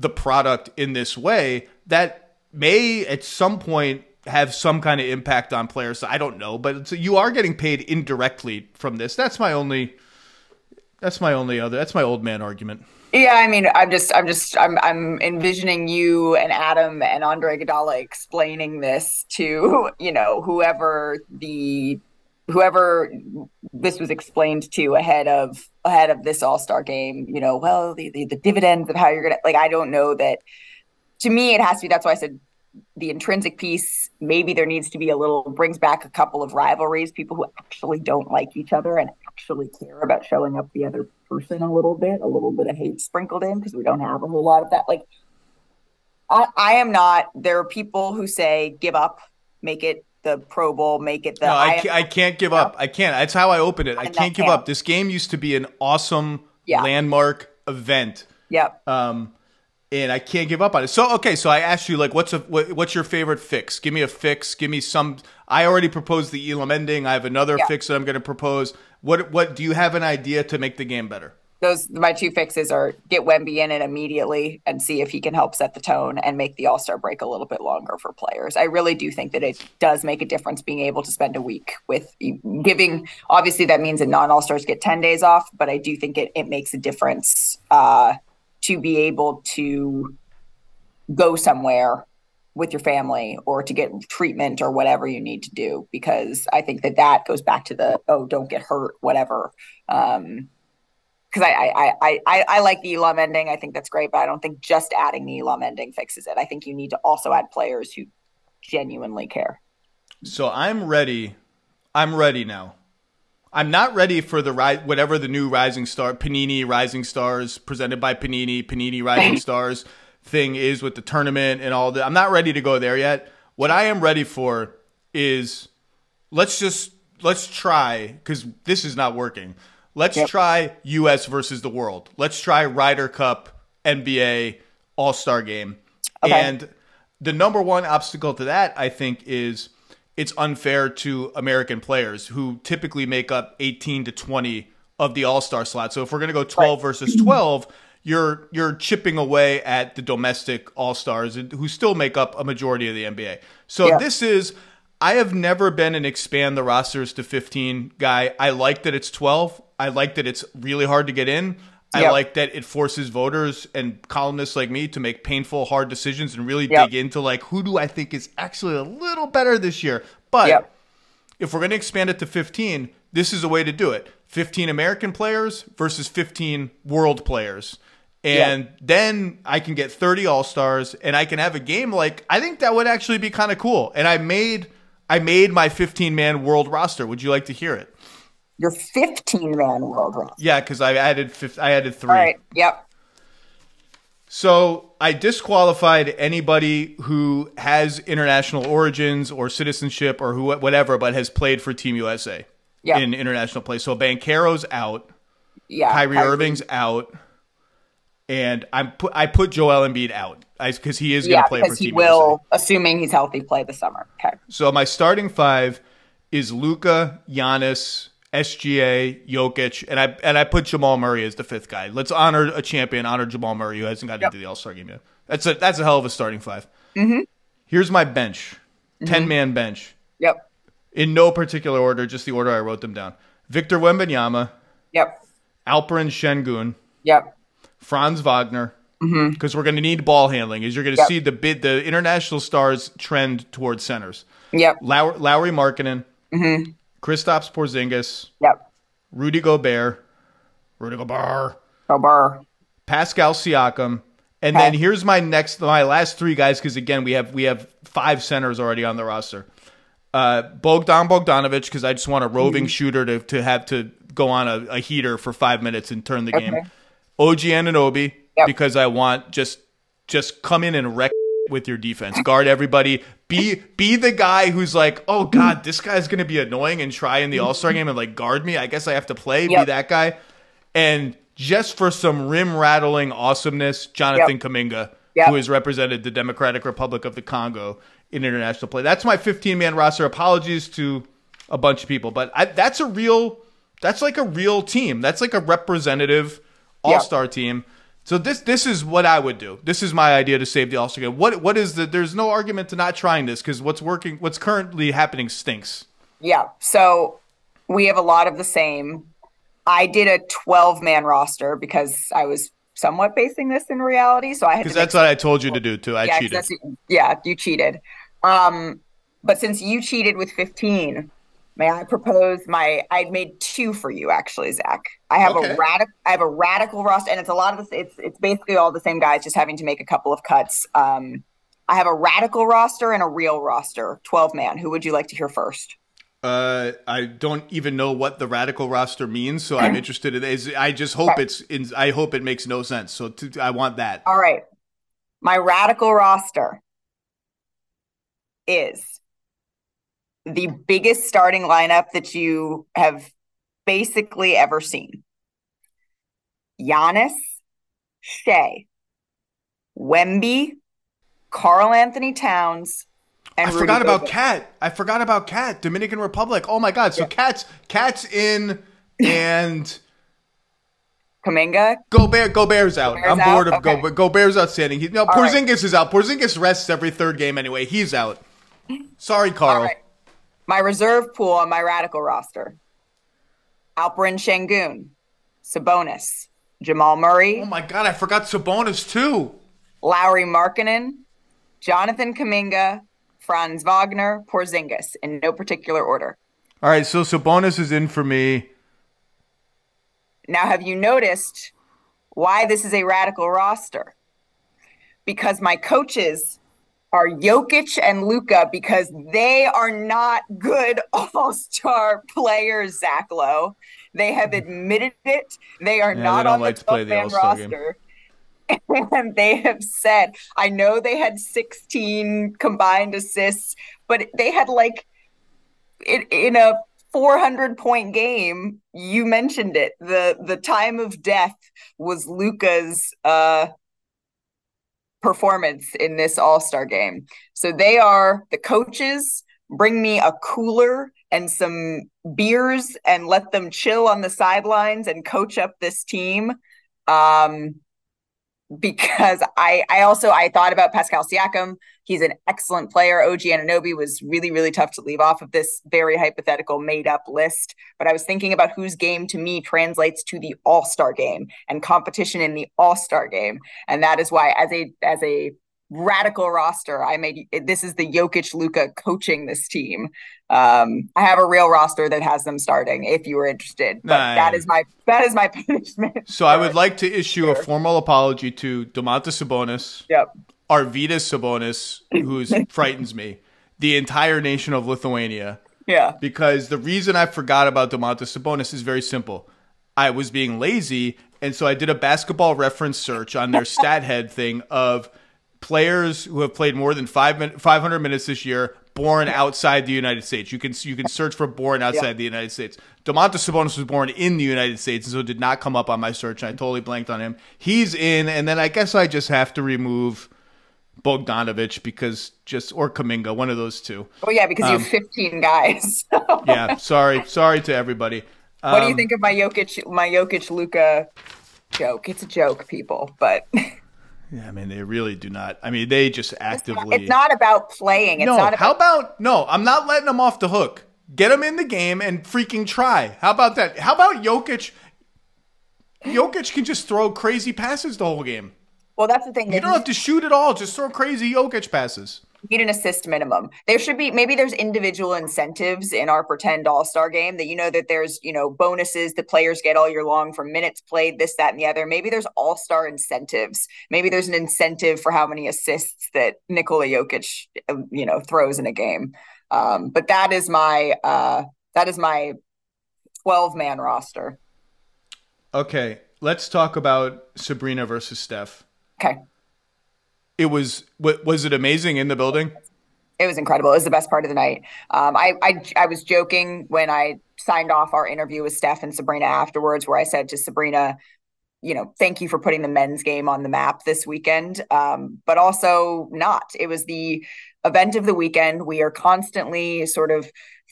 the product in this way that may at some point have some kind of impact on players. I don't know, but you are getting paid indirectly from this. That's my only. That's my only other. That's my old man argument. Yeah, I mean, I'm just, I'm just, I'm, I'm envisioning you and Adam and Andre Iguodala explaining this to, you know, whoever the, whoever this was explained to ahead of ahead of this All Star game. You know, well, the, the the dividends of how you're gonna like. I don't know that. To me, it has to be. That's why I said the intrinsic piece. Maybe there needs to be a little brings back a couple of rivalries, people who actually don't like each other and actually care about showing up the other person a little bit, a little bit of hate sprinkled in because we don't have a whole lot of that. Like, I, I am not. There are people who say give up, make it the Pro Bowl, make it the. No, I, I, I can't give up. I can't. That's how I open it. I can't give up. This game used to be an awesome yeah. landmark event. Yep. Um, and I can't give up on it. So okay, so I asked you like, what's a what, what's your favorite fix? Give me a fix. Give me some. I already proposed the Elam ending. I have another yeah. fix that I'm going to propose. What what do you have an idea to make the game better? Those my two fixes are get Wemby in it immediately and see if he can help set the tone and make the All Star break a little bit longer for players. I really do think that it does make a difference being able to spend a week with giving. Obviously, that means that non All Stars get ten days off, but I do think it it makes a difference uh, to be able to go somewhere with your family or to get treatment or whatever you need to do because I think that that goes back to the oh don't get hurt whatever. Um, because I, I, I, I, like the Elam ending. I think that's great, but I don't think just adding the Elam ending fixes it. I think you need to also add players who genuinely care. So I'm ready. I'm ready now. I'm not ready for the ri- whatever the new Rising Star Panini Rising Stars presented by Panini Panini Rising [laughs] Stars thing is with the tournament and all that. I'm not ready to go there yet. What I am ready for is let's just let's try because this is not working. Let's yep. try US versus the world. Let's try Ryder Cup, NBA, All Star game. Okay. And the number one obstacle to that, I think, is it's unfair to American players who typically make up 18 to 20 of the All Star slot. So if we're going to go 12 right. versus 12, you're you're chipping away at the domestic All Stars who still make up a majority of the NBA. So yeah. this is I have never been an expand the rosters to 15 guy. I like that it's 12. I like that it's really hard to get in. I yep. like that it forces voters and columnists like me to make painful, hard decisions and really yep. dig into like who do I think is actually a little better this year. But yep. if we're going to expand it to 15, this is a way to do it. 15 American players versus 15 world players. And then I can get 30 All Stars and I can have a game like I think that would actually be kind of cool. And I made I made my 15 man world roster. Would you like to hear it? Your 15 man world roster. Yeah, because I added I added three. All right. Yep. So I disqualified anybody who has international origins or citizenship or who whatever, but has played for Team USA yep. in international play. So Banchero's out. Yeah. Kyrie, Kyrie. Irving's out. And I'm put I put Joel Embiid out because he is going to play for Team will, USA. assuming he's healthy, play the summer. Okay. So my starting five is Luka, Giannis, SGA, Jokic, and I and I put Jamal Murray as the fifth guy. Let's honor a champion, honor Jamal Murray who hasn't gotten yep. into the All Star game yet. That's a that's a hell of a starting 5 mm-hmm. Here's my bench, mm-hmm. ten man bench. Yep. In no particular order, just the order I wrote them down. Victor Wembanyama. Yep. Alperen Sengun. Yep. Franz Wagner because mm-hmm. we're going to need ball handling. Is you're going to yep. see the bid the international stars trend towards centers. Yep. Lauri, Lauri Markkanen, mm-hmm. Kristaps Porzingis. Yep. Rudy Gobert. Rudy Gobert. Gobert. Pascal Siakam. And okay. then here's my next, my last three guys, because again we have we have five centers already on the roster. Uh, Bogdan Bogdanovic, because I just want a roving mm-hmm. shooter to to have to go on a, a, heater for five minutes and turn the okay. game. OG Anunoby, yep. because I want just just come in and wreck [laughs] with your defense. Guard everybody. Be be the guy who's like, oh god, this guy's gonna be annoying and try in the All Star game and like guard me. I guess I have to play. Yep. Be that guy. And just for some rim rattling awesomeness, Jonathan yep. Kuminga, yep. who has represented the Democratic Republic of the Congo in international play. That's my 15 man roster. Apologies to a bunch of people, but I, that's a real. That's like a real team. That's like a representative All Star team so this this is what I would do. This is my idea to save the All Star game. What what is the? There's no argument to not trying this because what's working, what's currently happening stinks. Yeah. So we have a lot of the same. I did a 12 man roster because I was somewhat basing this in reality. So I had because that's what I told you to do too. I yeah, cheated. Yeah, you cheated. Um, but since you cheated with 15, May I propose my? I made two for you actually, Zach. I have okay. a radical. I have a radical roster, and it's a lot of this. It's it's basically all the same guys, just having to make a couple of cuts. Um, I have a radical roster and a real roster, twelve man. Who would you like to hear first? Uh, I don't even know what the radical roster means, so I'm [clears throat] interested in. Is I just hope Okay. it's. In, I hope it makes no sense. So to, I want that. All right. My radical roster is the biggest starting lineup that you have basically ever seen. Giannis, Shai, Wemby, Karl Anthony Towns, and I Rudy forgot about Gobert. Cat. I forgot about Cat. Dominican Republic. Oh my God. So Cat's Cat's in and [laughs] Kuminga. Gobert Gobert's out. Gobert's I'm bored out? of Okay. Gobert. Gobert's outstanding. He, no, All right. Porzingis is out. Porzingis rests every third game anyway. He's out. Sorry, Carl. All right. My reserve pool on my radical roster. Alperen Sengun, Sabonis, Jamal Murray, Oh my God. I forgot Sabonis too. Lauri Markkanen, Jonathan Kuminga, Franz Wagner, Porzingis in no particular order. All right. So Sabonis is in for me. Now, have you noticed why this is a radical roster? Because my coaches are Jokic and Luka because they are not good [laughs] all-star players, Zach Lowe. They have admitted it. They are Yeah, they not don't on like the to play the 12-man All-Star game. roster. [laughs] And they have said, I know they had 16 combined assists, but they had like in, in a 400 point game, you mentioned it. The the time of death was Luka's uh performance in this All-Star game. So they are the coaches bring me a cooler and some beers and let them chill on the sidelines and coach up this team. Um because I I also I thought about Pascal Siakam. He's an excellent player. OG Anunoby was really really tough to leave off of this very hypothetical made up list. But I was thinking about whose game to me translates to the All Star game and competition in the All Star game, and that is why as a as a radical roster, I made this is the Jokic Luka coaching this team. Um, I have a real roster that has them starting. If you were interested, but Nah, that is my that is my [laughs] punishment. So I would like to issue a formal apology to Domantas Sabonis, Yep. Arvydas Sabonis, who [laughs] frightens me, the entire nation of Lithuania, Yeah. because the reason I forgot about Domantas Sabonis is very simple. I was being lazy, and so I did a basketball reference search on their [laughs] stat head thing of players who have played more than five min- 500 minutes this year born outside the United States. You can you can search for born outside Yeah. the United States. Domantas Sabonis was born in the United States, and so did not come up on my search. And I totally blanked on him. He's in, and then I guess I just have to remove Bogdanovic because just or Kuminga, one of those two. Oh yeah, because you Um, have 15 guys. [laughs] Yeah, sorry, sorry to everybody. What do you Um, think of my Jokic my Jokic Luka joke? It's a joke, people, but [laughs] Yeah, I mean they really do not. I mean they just actively. it's not about playing. It's no, not about how about no? I'm not letting them off the hook. Get them in the game and freaking try. How about that? How about Jokic? Jokic can just throw crazy passes the whole game. Well, that's the thing. You don't have to shoot at all. Just throw crazy Jokic passes. Need an assist minimum. There should be maybe there's individual incentives in our pretend All Star game that you know that there's you know bonuses that players get all year long for minutes played, this, that, and the other. Maybe there's All Star incentives. Maybe there's an incentive for how many assists that Nikola Jokic uh, you know throws in a game. Um, but that is my uh, that is my twelve man roster. Okay, let's talk about Sabrina versus Steph. Okay. It was was it amazing in the building? It was incredible. It was the best part of the night. Um, I, I I was joking when I signed off our interview with Steph and Sabrina afterwards, where I said to Sabrina, you know, thank you for putting the men's game on the map this weekend, um, but also not. It was the event of the weekend. We are constantly sort of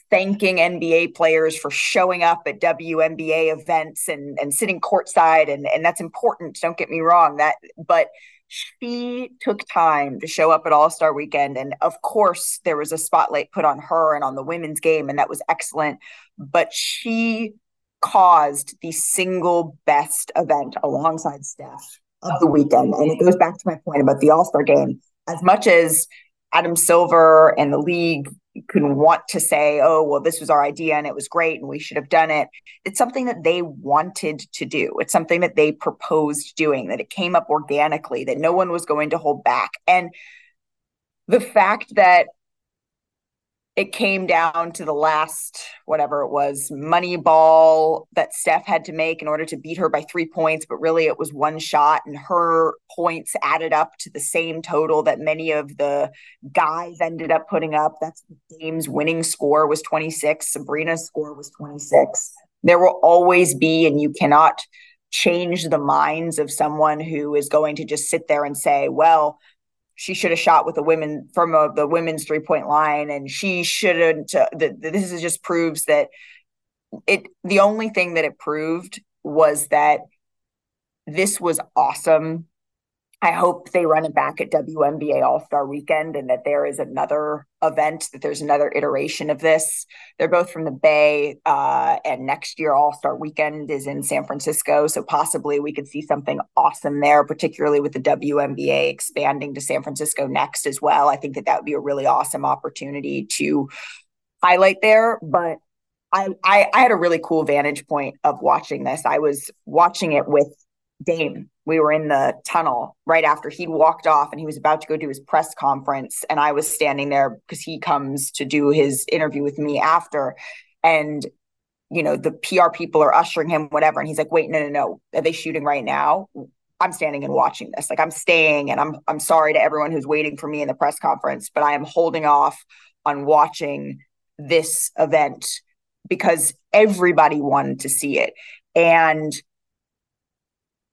thanking NBA players for showing up at WNBA events and and sitting courtside, and and that's important. Don't get me wrong. That, but she took time to show up at All Star Weekend, and of course, there was a spotlight put on her and on the women's game, and that was excellent. But she caused the single best event alongside Steph of the weekend, and it goes back to my point about the All Star game. As much as Adam Silver and the league could want to say, oh, well, this was our idea and it was great and we should have done it. It's something that they wanted to do. It's something that they proposed doing, that it came up organically, that no one was going to hold back. And the fact that it came down to the last whatever it was money ball that Steph had to make in order to beat her by three points, but really it was one shot, and her points added up to the same total that many of the guys ended up putting up. That's Dame's winning score was 26. Sabrina's score was 26. There will always be, and you cannot change the minds of someone who is going to just sit there and say, well, she should have shot with the women from a, the women's three point line and she shouldn't uh, the, this is just proves that it the only thing that it proved was that this was awesome I hope they run it back at WNBA All Star Weekend and that there is another event, that there's another iteration of this. They're both from the Bay, uh, and next year All Star Weekend is in San Francisco. So possibly we could see something awesome there, particularly with the WNBA expanding to San Francisco next as well. I think that that would be a really awesome opportunity to highlight there. But I, I, I had a really cool vantage point of watching this. I was watching it with Dame we were in the tunnel right after he'd walked off and he was about to go do his press conference. And i was standing there because he comes to do his interview with me after. And you know the pr people are ushering him whatever. And he's like wait no no no. Are they shooting right now? I'm standing and watching this. Like i'm staying and i'm i'm sorry to everyone who's waiting for me in the press conference but i am holding off on watching this event because everybody wanted to see it. And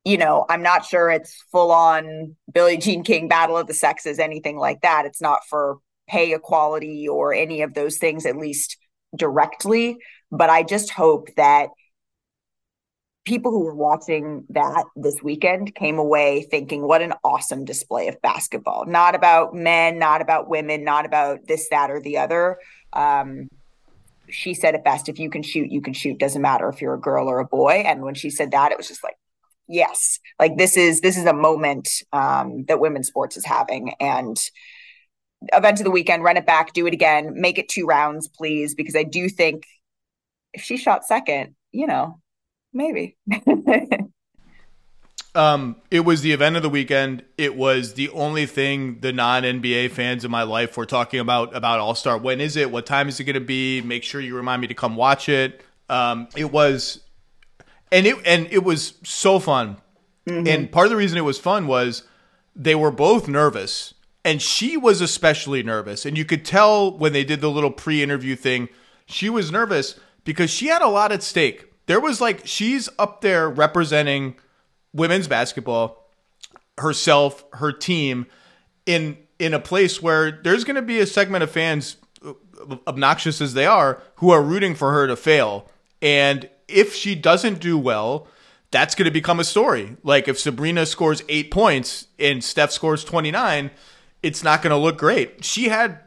you know, I'm not sure it's full on Billie Jean King battle of the sexes, anything like that. It's not for pay equality or any of those things, at least directly. But I just hope that people who were watching that this weekend came away thinking, what an awesome display of basketball. Not about men, not about women, not about this, that, or the other. Um, she said it best if you can shoot, you can shoot. Doesn't matter if you're a girl or a boy. And when she said that, it was just like, yes. Like this is this is a moment um, that women's sports is having and event of the weekend run it back do it again make it two rounds please because i do think if she shot second you know maybe. [laughs] Um it was the event of the weekend. It was the only thing the non-nba fans in my life were talking about about all-star. When is it? What time is it going to be? Make sure you remind me to come watch it. Um it was and it and it was so fun. Mm-hmm. And part of the reason it was fun was they were both nervous, and she was especially nervous. And you could tell when they did the little pre-interview thing, she was nervous because she had a lot at stake. There was like she's up there representing women's basketball, herself, her team in in a place where there's going to be a segment of fans obnoxious as they are who are rooting for her to fail. And if she doesn't do well, that's going to become a story. Like if Sabrina scores eight points and Steph scores 29, it's not going to look great. She had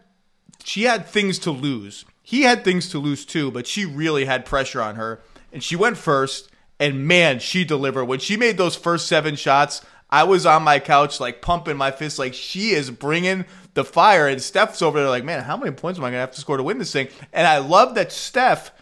she had things to lose. He had things to lose too, but she really had pressure on her. And she went first, and man, she delivered. When she made those first seven shots, I was on my couch, like pumping my fist, like she is bringing the fire. And Steph's over there, like, man, how many points am I going to have to score to win this thing? And I love that Steph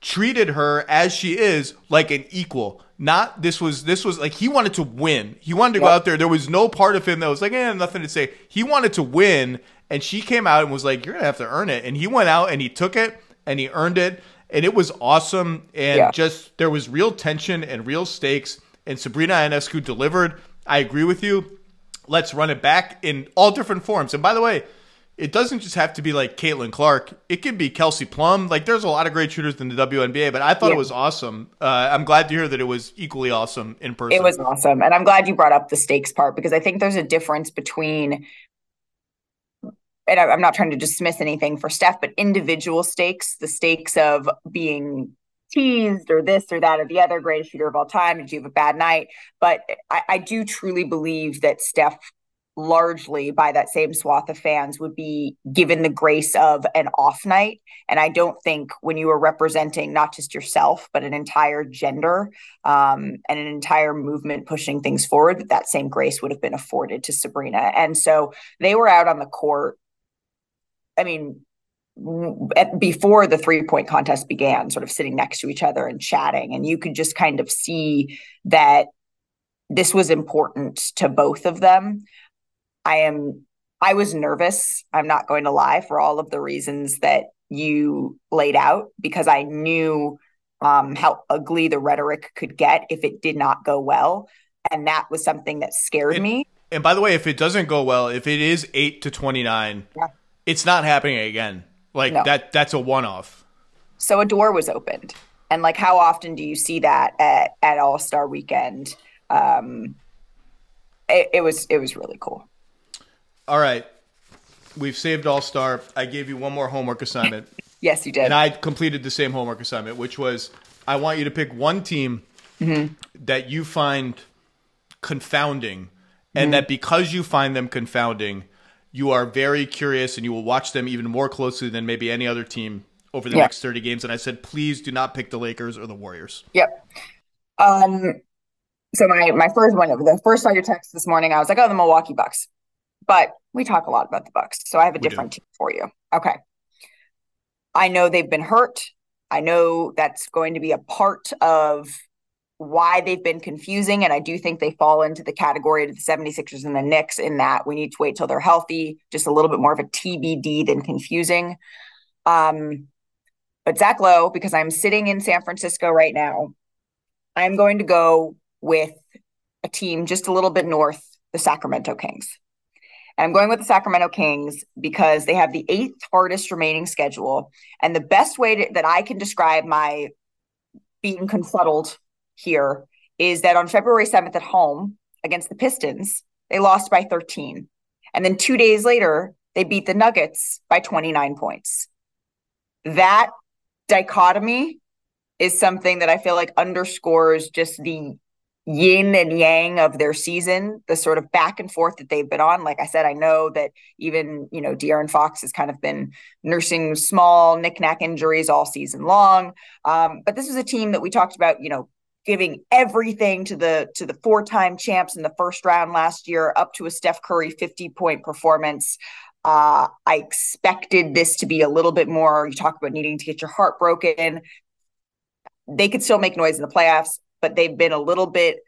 treated her as she is like an equal. Not this was this was like he wanted to win. He wanted to go out there. There was no part of him that was like, eh, nothing to say. He wanted to win, and she came out and was like, "You're gonna have to earn it." And he went out and he took it and he earned it, and it was awesome. And yeah. just there was real tension and real stakes. And Sabrina Ionescu delivered. I agree with you. Let's run it back in all different forms. And by the way, it doesn't just have to be like Caitlin Clark. It can be Kelsey Plum. Like there's a lot of great shooters in the WNBA, but I thought yeah. it was awesome. Uh, I'm glad to hear that it was equally awesome in person. It was awesome, and I'm glad you brought up the stakes part because I think there's a difference between. And I'm not trying to dismiss anything for Steph, but individual stakes, the stakes of being teased or this or that or the other greatest shooter of all time. Did you have a bad night? But I, I do truly believe that Steph largely by that same swath of fans would be given the grace of an off night. And I don't think when you are representing not just yourself, but an entire gender um, and an entire movement pushing things forward, that that same grace would have been afforded to Sabrina. And so they were out on the court. I mean, before the three point contest began, sort of sitting next to each other and chatting. And you could just kind of see that this was important to both of them. I am I was nervous. I'm not going to lie for all of the reasons that you laid out because I knew um, how ugly the rhetoric could get if it did not go well. And that was something that scared and, me. And by the way, if it doesn't go well, if it is 8 to 29, yeah. it's not happening again. Like no. that that's a one off. So a door was opened. And like how often do you see that at, at All Star weekend? Um, it, it was it was really cool. All right. We've saved All Star. I gave you one more homework assignment. [laughs] yes, you did. And I completed the same homework assignment, which was I want you to pick one team mm-hmm. that you find confounding, and mm-hmm. that because you find them confounding, you are very curious and you will watch them even more closely than maybe any other team over the next 30 games. And I said, please do not pick the Lakers or the Warriors. Yep. Um, so my my first one, the first saw your text this morning, I was like, oh, the Milwaukee Bucks. But we talk a lot about the Bucks, so I have a we different do. team for you. Okay. I know they've been hurt. I know that's going to be a part of why they've been confusing. And I do think they fall into the category of the 76ers and the Knicks in that we need to wait till they're healthy, just a little bit more of a TBD than confusing. Um, but Zach Lowe, because I'm sitting in San Francisco right now, I'm going to go with a team just a little bit north, the Sacramento Kings. And I'm going with the Sacramento Kings because they have the eighth hardest remaining schedule. And the best way to, that I can describe my being confuddled here is that on February 7th at home against the Pistons, they lost by 13. And then two days later, they beat the Nuggets by 29 points. That dichotomy is something that I feel like underscores just the yin and yang of their season, the sort of back and forth that they've been on. Like I said, I know that even, you know, De'Aaron Fox has kind of been nursing small knickknack injuries all season long. Um, but this was a team that we talked about, you know, giving everything to the to the four-time champs in the first round last year, up to a Steph Curry 50-point performance. Uh, I expected this to be a little bit more. You talk about needing to get your heart broken. They could still make noise in the playoffs but they've been a little bit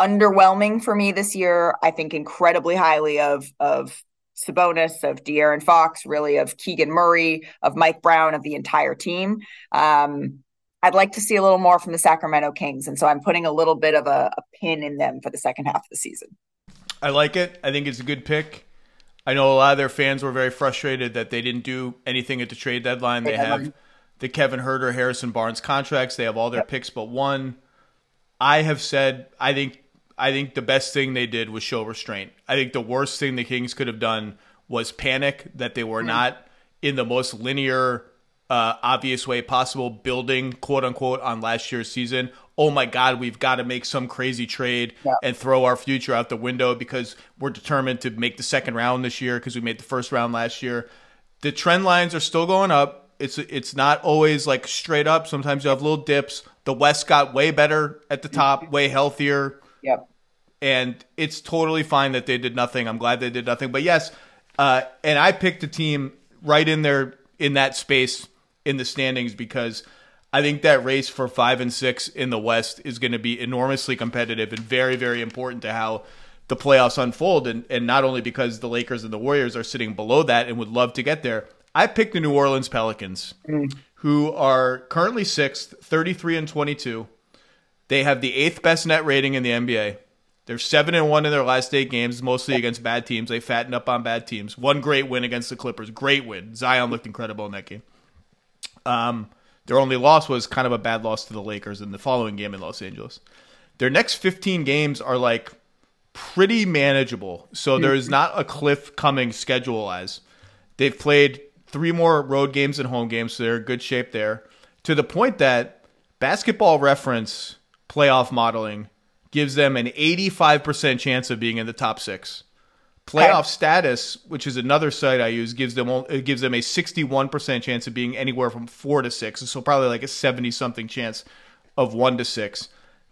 underwhelming for me this year. I think incredibly highly of of Sabonis, of De'Aaron Fox, really of Keegan Murray, of Mike Brown, of the entire team. Um, I'd like to see a little more from the Sacramento Kings, and so I'm putting a little bit of a, a pin in them for the second half of the season. I like it. I think it's a good pick. I know a lot of their fans were very frustrated that they didn't do anything at the trade deadline. They have the Kevin Huerter, Harrison Barnes contracts. They have all their yep. picks but one. I have said I think I think the best thing they did was show restraint. I think the worst thing the Kings could have done was panic that they were mm-hmm. not in the most linear, uh, obvious way possible, building quote unquote on last year's season. Oh my God, we've got to make some crazy trade yeah. and throw our future out the window because we're determined to make the second round this year because we made the first round last year. The trend lines are still going up. It's it's not always like straight up. Sometimes you have little dips the West got way better at the top, way healthier. Yep. And it's totally fine that they did nothing. I'm glad they did nothing. But yes, uh, and I picked a team right in there in that space in the standings because I think that race for five and six in the West is going to be enormously competitive and very, very important to how the playoffs unfold. And, and not only because the Lakers and the Warriors are sitting below that and would love to get there. I picked the New Orleans Pelicans. Mm who are currently sixth, 33 and 22. They have the eighth best net rating in the NBA. They're seven and one in their last eight games, mostly against bad teams. They fattened up on bad teams. One great win against the Clippers. Great win. Zion looked incredible in that game. Um, their only loss was kind of a bad loss to the Lakers in the following game in Los Angeles. Their next 15 games are like pretty manageable. So there is not a cliff coming schedule wise. They've played three more road games and home games, so they're in good shape there. To the point that basketball reference playoff modeling gives them an 85% chance of being in the top six. Playoff okay. status, which is another site I use, gives them it gives them a 61% chance of being anywhere from four to six. So probably like a 70 something chance of one to six.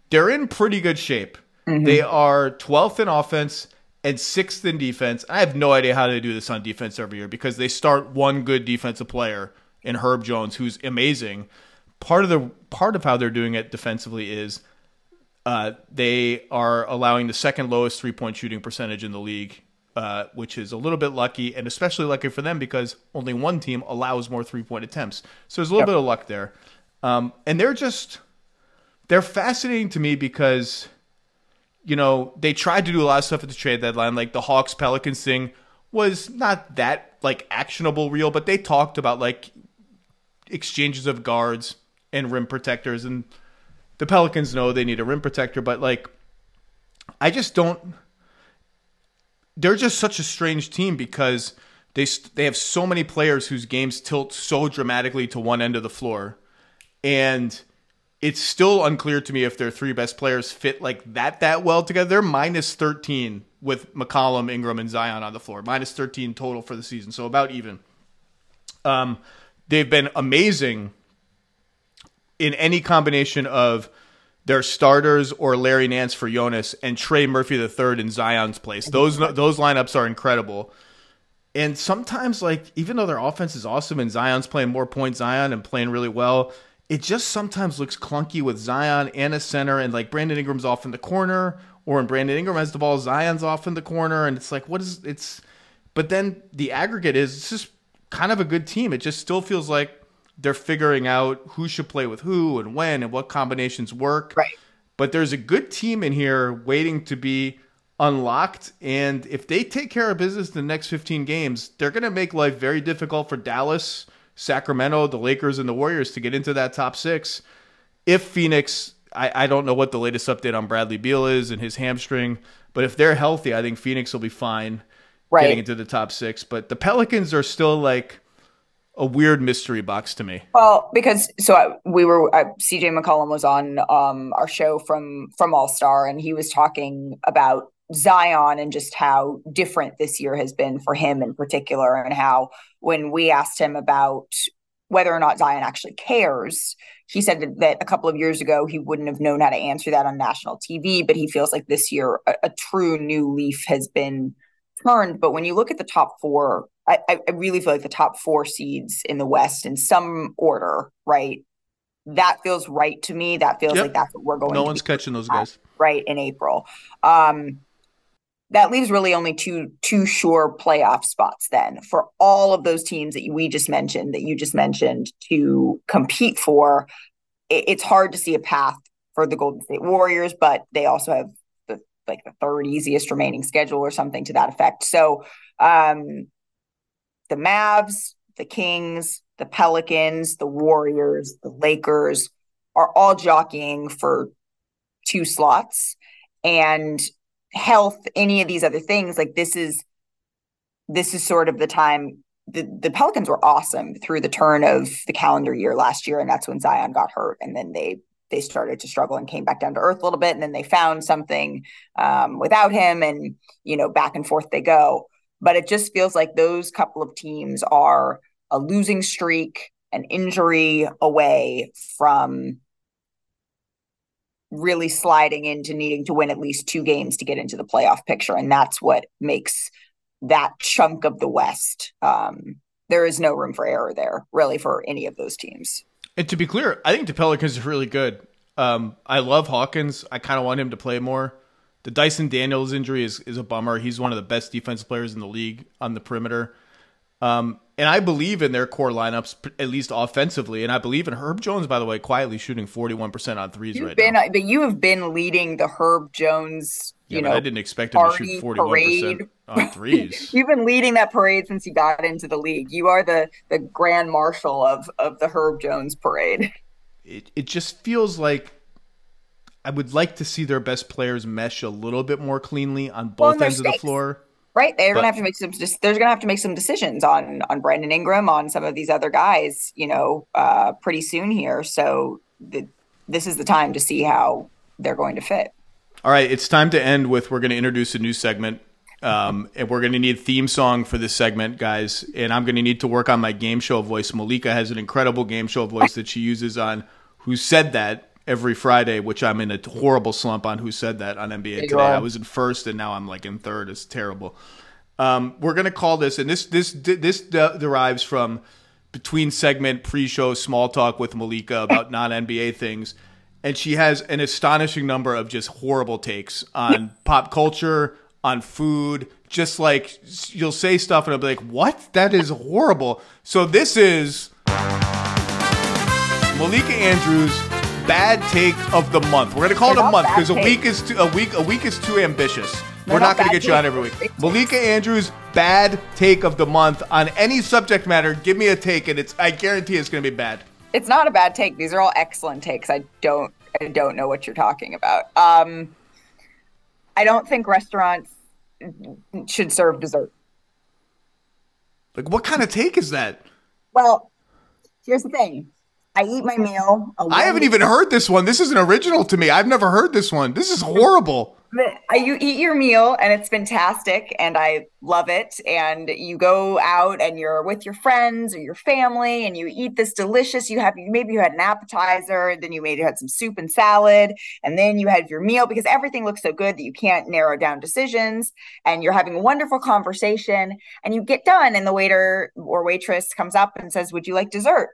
They're in pretty good shape. Mm-hmm. They are 12th in offense and sixth in defense. I have no idea how they do this on defense every year because they start one good defensive player in Herb Jones, who's amazing. Part of the part of how they're doing it defensively is uh, they are allowing the second lowest three point shooting percentage in the league uh, which is a little bit lucky, and especially lucky for them because only one team allows more three point attempts. So there's a little yep. bit of luck there. Um, and they're just they're fascinating to me because you know they tried to do a lot of stuff at the trade deadline, like the Hawks Pelicans thing was not that like actionable real, but they talked about like exchanges of guards and rim protectors, and the Pelicans know they need a rim protector, but like I just don't. They're just such a strange team because they they have so many players whose games tilt so dramatically to one end of the floor, and it's still unclear to me if their three best players fit like that that well together. They're minus thirteen with McCollum, Ingram, and Zion on the floor, minus thirteen total for the season, so about even. Um, they've been amazing in any combination of their starters or Larry Nance for Jonas and Trey Murphy the third in Zion's place. Those those lineups are incredible. And sometimes, like even though their offense is awesome and Zion's playing more points, Zion and playing really well, it just sometimes looks clunky with Zion and a center and like Brandon Ingram's off in the corner, or when Brandon Ingram has the ball, Zion's off in the corner, and it's like what is it's. But then the aggregate is it's just kind of a good team. It just still feels like they're figuring out who should play with who and when and what combinations work. Right. But there's a good team in here waiting to be unlocked. And if they take care of business in the next 15 games, they're going to make life very difficult for Dallas, Sacramento, the Lakers, and the Warriors to get into that top six. If Phoenix, I, I don't know what the latest update on Bradley Beal is and his hamstring, but if they're healthy, I think Phoenix will be fine right. getting into the top six. But the Pelicans are still like a weird mystery box to me. Well, because so I, we were uh, CJ McCollum was on um, our show from from All Star, and he was talking about Zion and just how different this year has been for him in particular, and how when we asked him about whether or not Zion actually cares, he said that, that a couple of years ago he wouldn't have known how to answer that on national TV, but he feels like this year a, a true new leaf has been turned. But when you look at the top four I, I really feel like the top four seeds in the West in some order, right? That feels right to me. That feels yep. like that's what we're going. No one's catching those guys, right? In April, um, that leaves really only two two sure playoff spots then for all of those teams that we just mentioned that you just mentioned to compete for. It, it's hard to see a path for the Golden State Warriors, but they also have the like the third easiest remaining schedule or something to that effect. So um, the Mavs, the Kings, the Pelicans, the Warriors, the Lakers are all jockeying for two slots and health any of these other things like this is this is sort of the time the, the Pelicans were awesome through the turn of the calendar year last year and that's when Zion got hurt and then they they started to struggle and came back down to earth a little bit and then they found something um, without him and you know back and forth they go. But it just feels like those couple of teams are a losing streak, an injury away from really sliding into needing to win at least two games to get into the playoff picture. And that's what makes that chunk of the West. Um, there is no room for error there, really, for any of those teams. And to be clear, I think the Pelicans are really good. Um, I love Hawkins. I kind of want him to play more. The Dyson Daniels injury is, is a bummer. He's one of the best defensive players in the league on the perimeter. Um, and I believe in their core lineups, at least offensively. And I believe in Herb Jones, by the way, quietly shooting 41% on 3s You've right been, now. But you have been leading the Herb Jones, you yeah, know, I didn't expect him to shoot 41% parade. on [laughs] threes. You've been leading that parade since you got into the league. You are the, the grand marshal of, of the Herb Jones parade. It, it just feels like I would like to see their best players mesh a little bit more cleanly on both ends of the floor. Right, they're but, gonna have to make some. They're gonna have to make some decisions on on Brandon Ingram, on some of these other guys. You know, uh, pretty soon here. So the, this is the time to see how they're going to fit. All right, it's time to end with. We're going to introduce a new segment. Um, and we're going to need a theme song for this segment, guys. And I'm going to need to work on my game show voice. Malika has an incredible game show voice that she uses on Who Said That every Friday, which I'm in a horrible slump on. Who said that on NBA today? I was in first, and now I'm like in third. It's terrible. Um, we're gonna call this, and this this this derives from between segment pre-show small talk with Malika about [laughs] non NBA things, and she has an astonishing number of just horrible takes on pop culture, on food, just like you'll say stuff and I'll be like, "What? That is horrible." So this is Malika Andrews bad take of the month. We're gonna call They're it a month because a week is too, a week a week is too ambitious. They're We're not not gonna get you on every week. Malika Andrews bad take of the month on any subject matter. Give me a take and it's I guarantee it's gonna be bad. It's not a bad take. These are all excellent takes. I don't I don't know what you're talking about. Um, I don't think restaurants should serve dessert. Like what kind of take is that? Well, here's the thing. I eat my meal. I haven't even heard this one. This is an original to me. I've never heard this one. This is horrible. You eat your meal and it's fantastic and I love it. And you go out and you're with your friends or your family and you eat this delicious. You have maybe you had an appetizer, then you maybe had some soup and salad, and then you had your meal because everything looks so good that you can't narrow down decisions. And you're having a wonderful conversation and you get done, and the waiter or waitress comes up and says, Would you like dessert?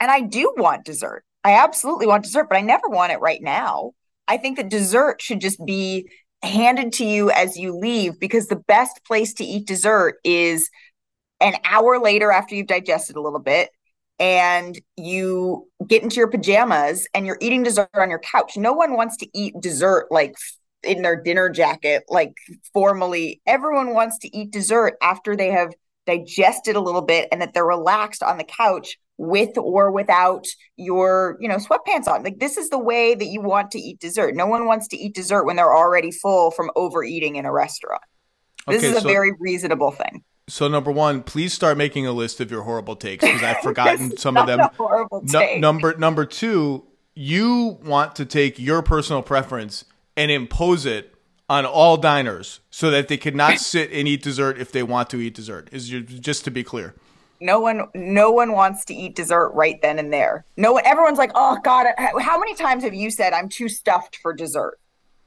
And I do want dessert. I absolutely want dessert, but I never want it right now. I think that dessert should just be handed to you as you leave because the best place to eat dessert is an hour later after you've digested a little bit and you get into your pajamas and you're eating dessert on your couch. No one wants to eat dessert like in their dinner jacket, like formally. Everyone wants to eat dessert after they have digested a little bit and that they're relaxed on the couch with or without your you know sweatpants on like this is the way that you want to eat dessert no one wants to eat dessert when they're already full from overeating in a restaurant this Okay, is a so- very reasonable thing So number one, please start making a list of your horrible takes because I've [laughs] forgotten some of them. horrible take. number number two, you want to take your personal preference and impose it on all diners so that they cannot [laughs] sit and eat dessert if they want to eat dessert. Is your, just to be clear. No one no one wants to eat dessert right then and there. No one everyone's like oh god how many times have you said i'm too stuffed for dessert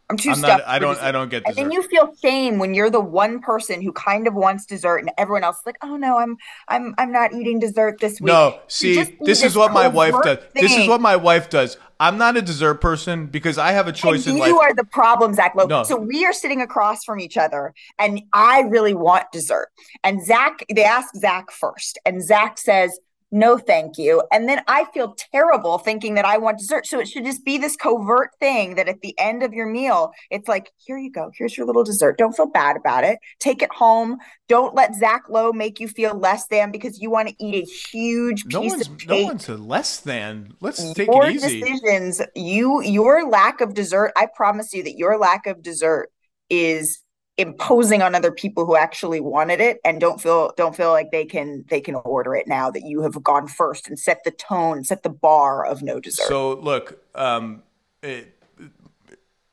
i'm too I'm stuffed not. I don't. dessert." I don't get And then you feel shame when you're the one person who kind of wants dessert, and everyone else is like, "Oh no, I'm I'm I'm not eating dessert this week." No, see, need this is what my wife does. covert This is what my wife does. I'm not a dessert person because I have a choice and in you life. You are the problem, Zach Lowe. No. So we are sitting across from each other, and I really want dessert. And Zach, they ask Zach first, and Zach says, "No, thank you." And then I feel terrible thinking that I want dessert. So it should just be this covert thing that at the end of your meal, it's like, "Here you go. Here's your little dessert. Don't feel bad about it. Take it home. Don't let Zach Lowe make you feel less than because you want to eat a huge no piece one's of no one's less than. Let's take it easy. decisions you your lack of dessert i promise you that your lack of dessert is imposing on other people who actually wanted it and don't feel don't feel like they can they can order it now that you have gone first and set the tone set the bar of no dessert So look, um, it,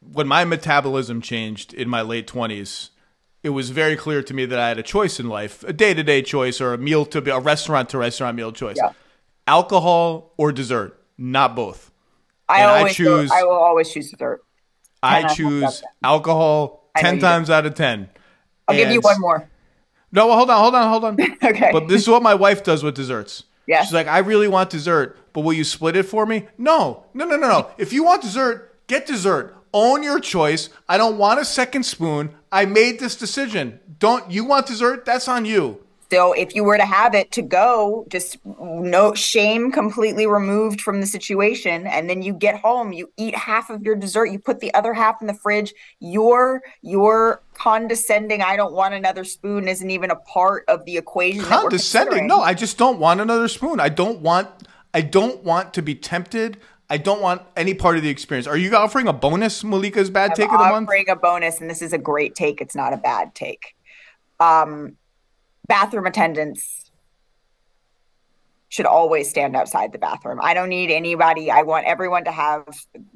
when my metabolism changed in my late twenties, it was very clear to me that I had a choice in life, a day to day choice or a meal to be a restaurant to restaurant meal choice. Yeah. Alcohol or dessert, not both. i and I always choose- i will always choose dessert I choose alcohol I ten times out of ten. i'll give you one more No, hold on, hold on, hold on. [laughs] Okay. But this is what my wife does with desserts. Yeah. She's like, I really want dessert, but will you split it for me? No, no, no, no, no. If you want dessert, get dessert. Own your choice. I don't want a second spoon. I made this decision. Don't you want dessert? That's on you. So if you were to have it to go, just no shame completely removed from the situation, and then you get home, you eat half of your dessert, you put the other half in the fridge. Your your condescending, I don't want another spoon, isn't even a part of the equation. Condescending. No, I just don't want another spoon. I don't want I don't want to be tempted. I don't want any part of the experience. Are you offering a bonus, Malika's bad take of the month? offering a bonus, and this is a great take. It's not a bad take. Um, bathroom attendants should always stand outside the bathroom. I don't need anybody. I want everyone to have,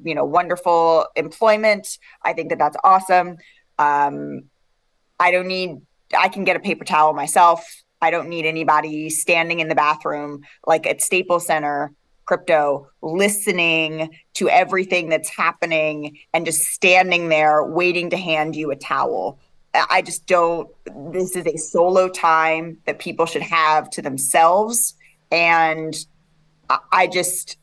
you know, wonderful employment. I think that that's awesome. Um, I don't need. I can get a paper towel myself. I don't need anybody standing in the bathroom like at Staples Center crypto listening to everything that's happening and just standing there waiting to hand you a towel I just don't. This is a solo time that people should have to themselves, and I, just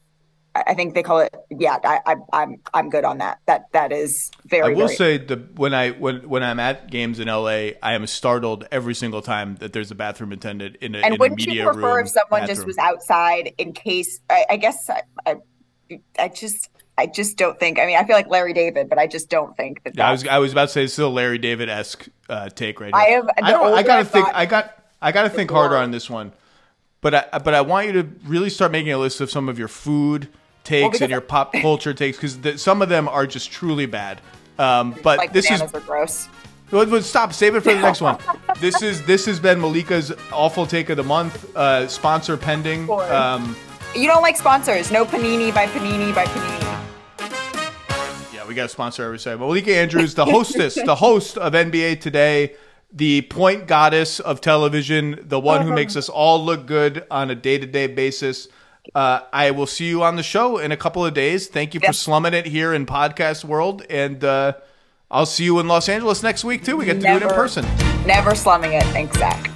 I think they call it. Yeah, I, I, I'm I'm good on that. That that is very. I will very, say the when I when when I'm at games in LA, I am startled every single time that there's a bathroom attendant in a, And in a wouldn't media you prefer room if someone just was outside in case? I, I guess I, I, I just, I just don't think. I mean, I feel like Larry David, but I just don't think that. Yeah, I was I was about to say it's still a Larry David esque uh, take right here. I have- I don't. I gotta I've think. I got. I gotta think more- harder on this one. But I but I want you to really start making a list of some of your food takes because- and your pop [laughs] culture takes because some of them are just truly bad. Um, but like this is are gross. Well, but stop. Save it for the next one. [laughs] This is this has been Malika's awful take of the month. Uh, sponsor pending. Um, You don't like sponsors? No panini by panini by panini. We got a sponsor every segment. Malika Andrews, the hostess, the host of NBA Today, the point goddess of television, the one who makes us all look good on a day to day basis. Uh, I will see you on the show in a couple of days. Thank you for slumming it here in podcast world, and uh, I'll see you in Los Angeles next week too. We get to do it in person. Never slumming it. Thanks, Zach.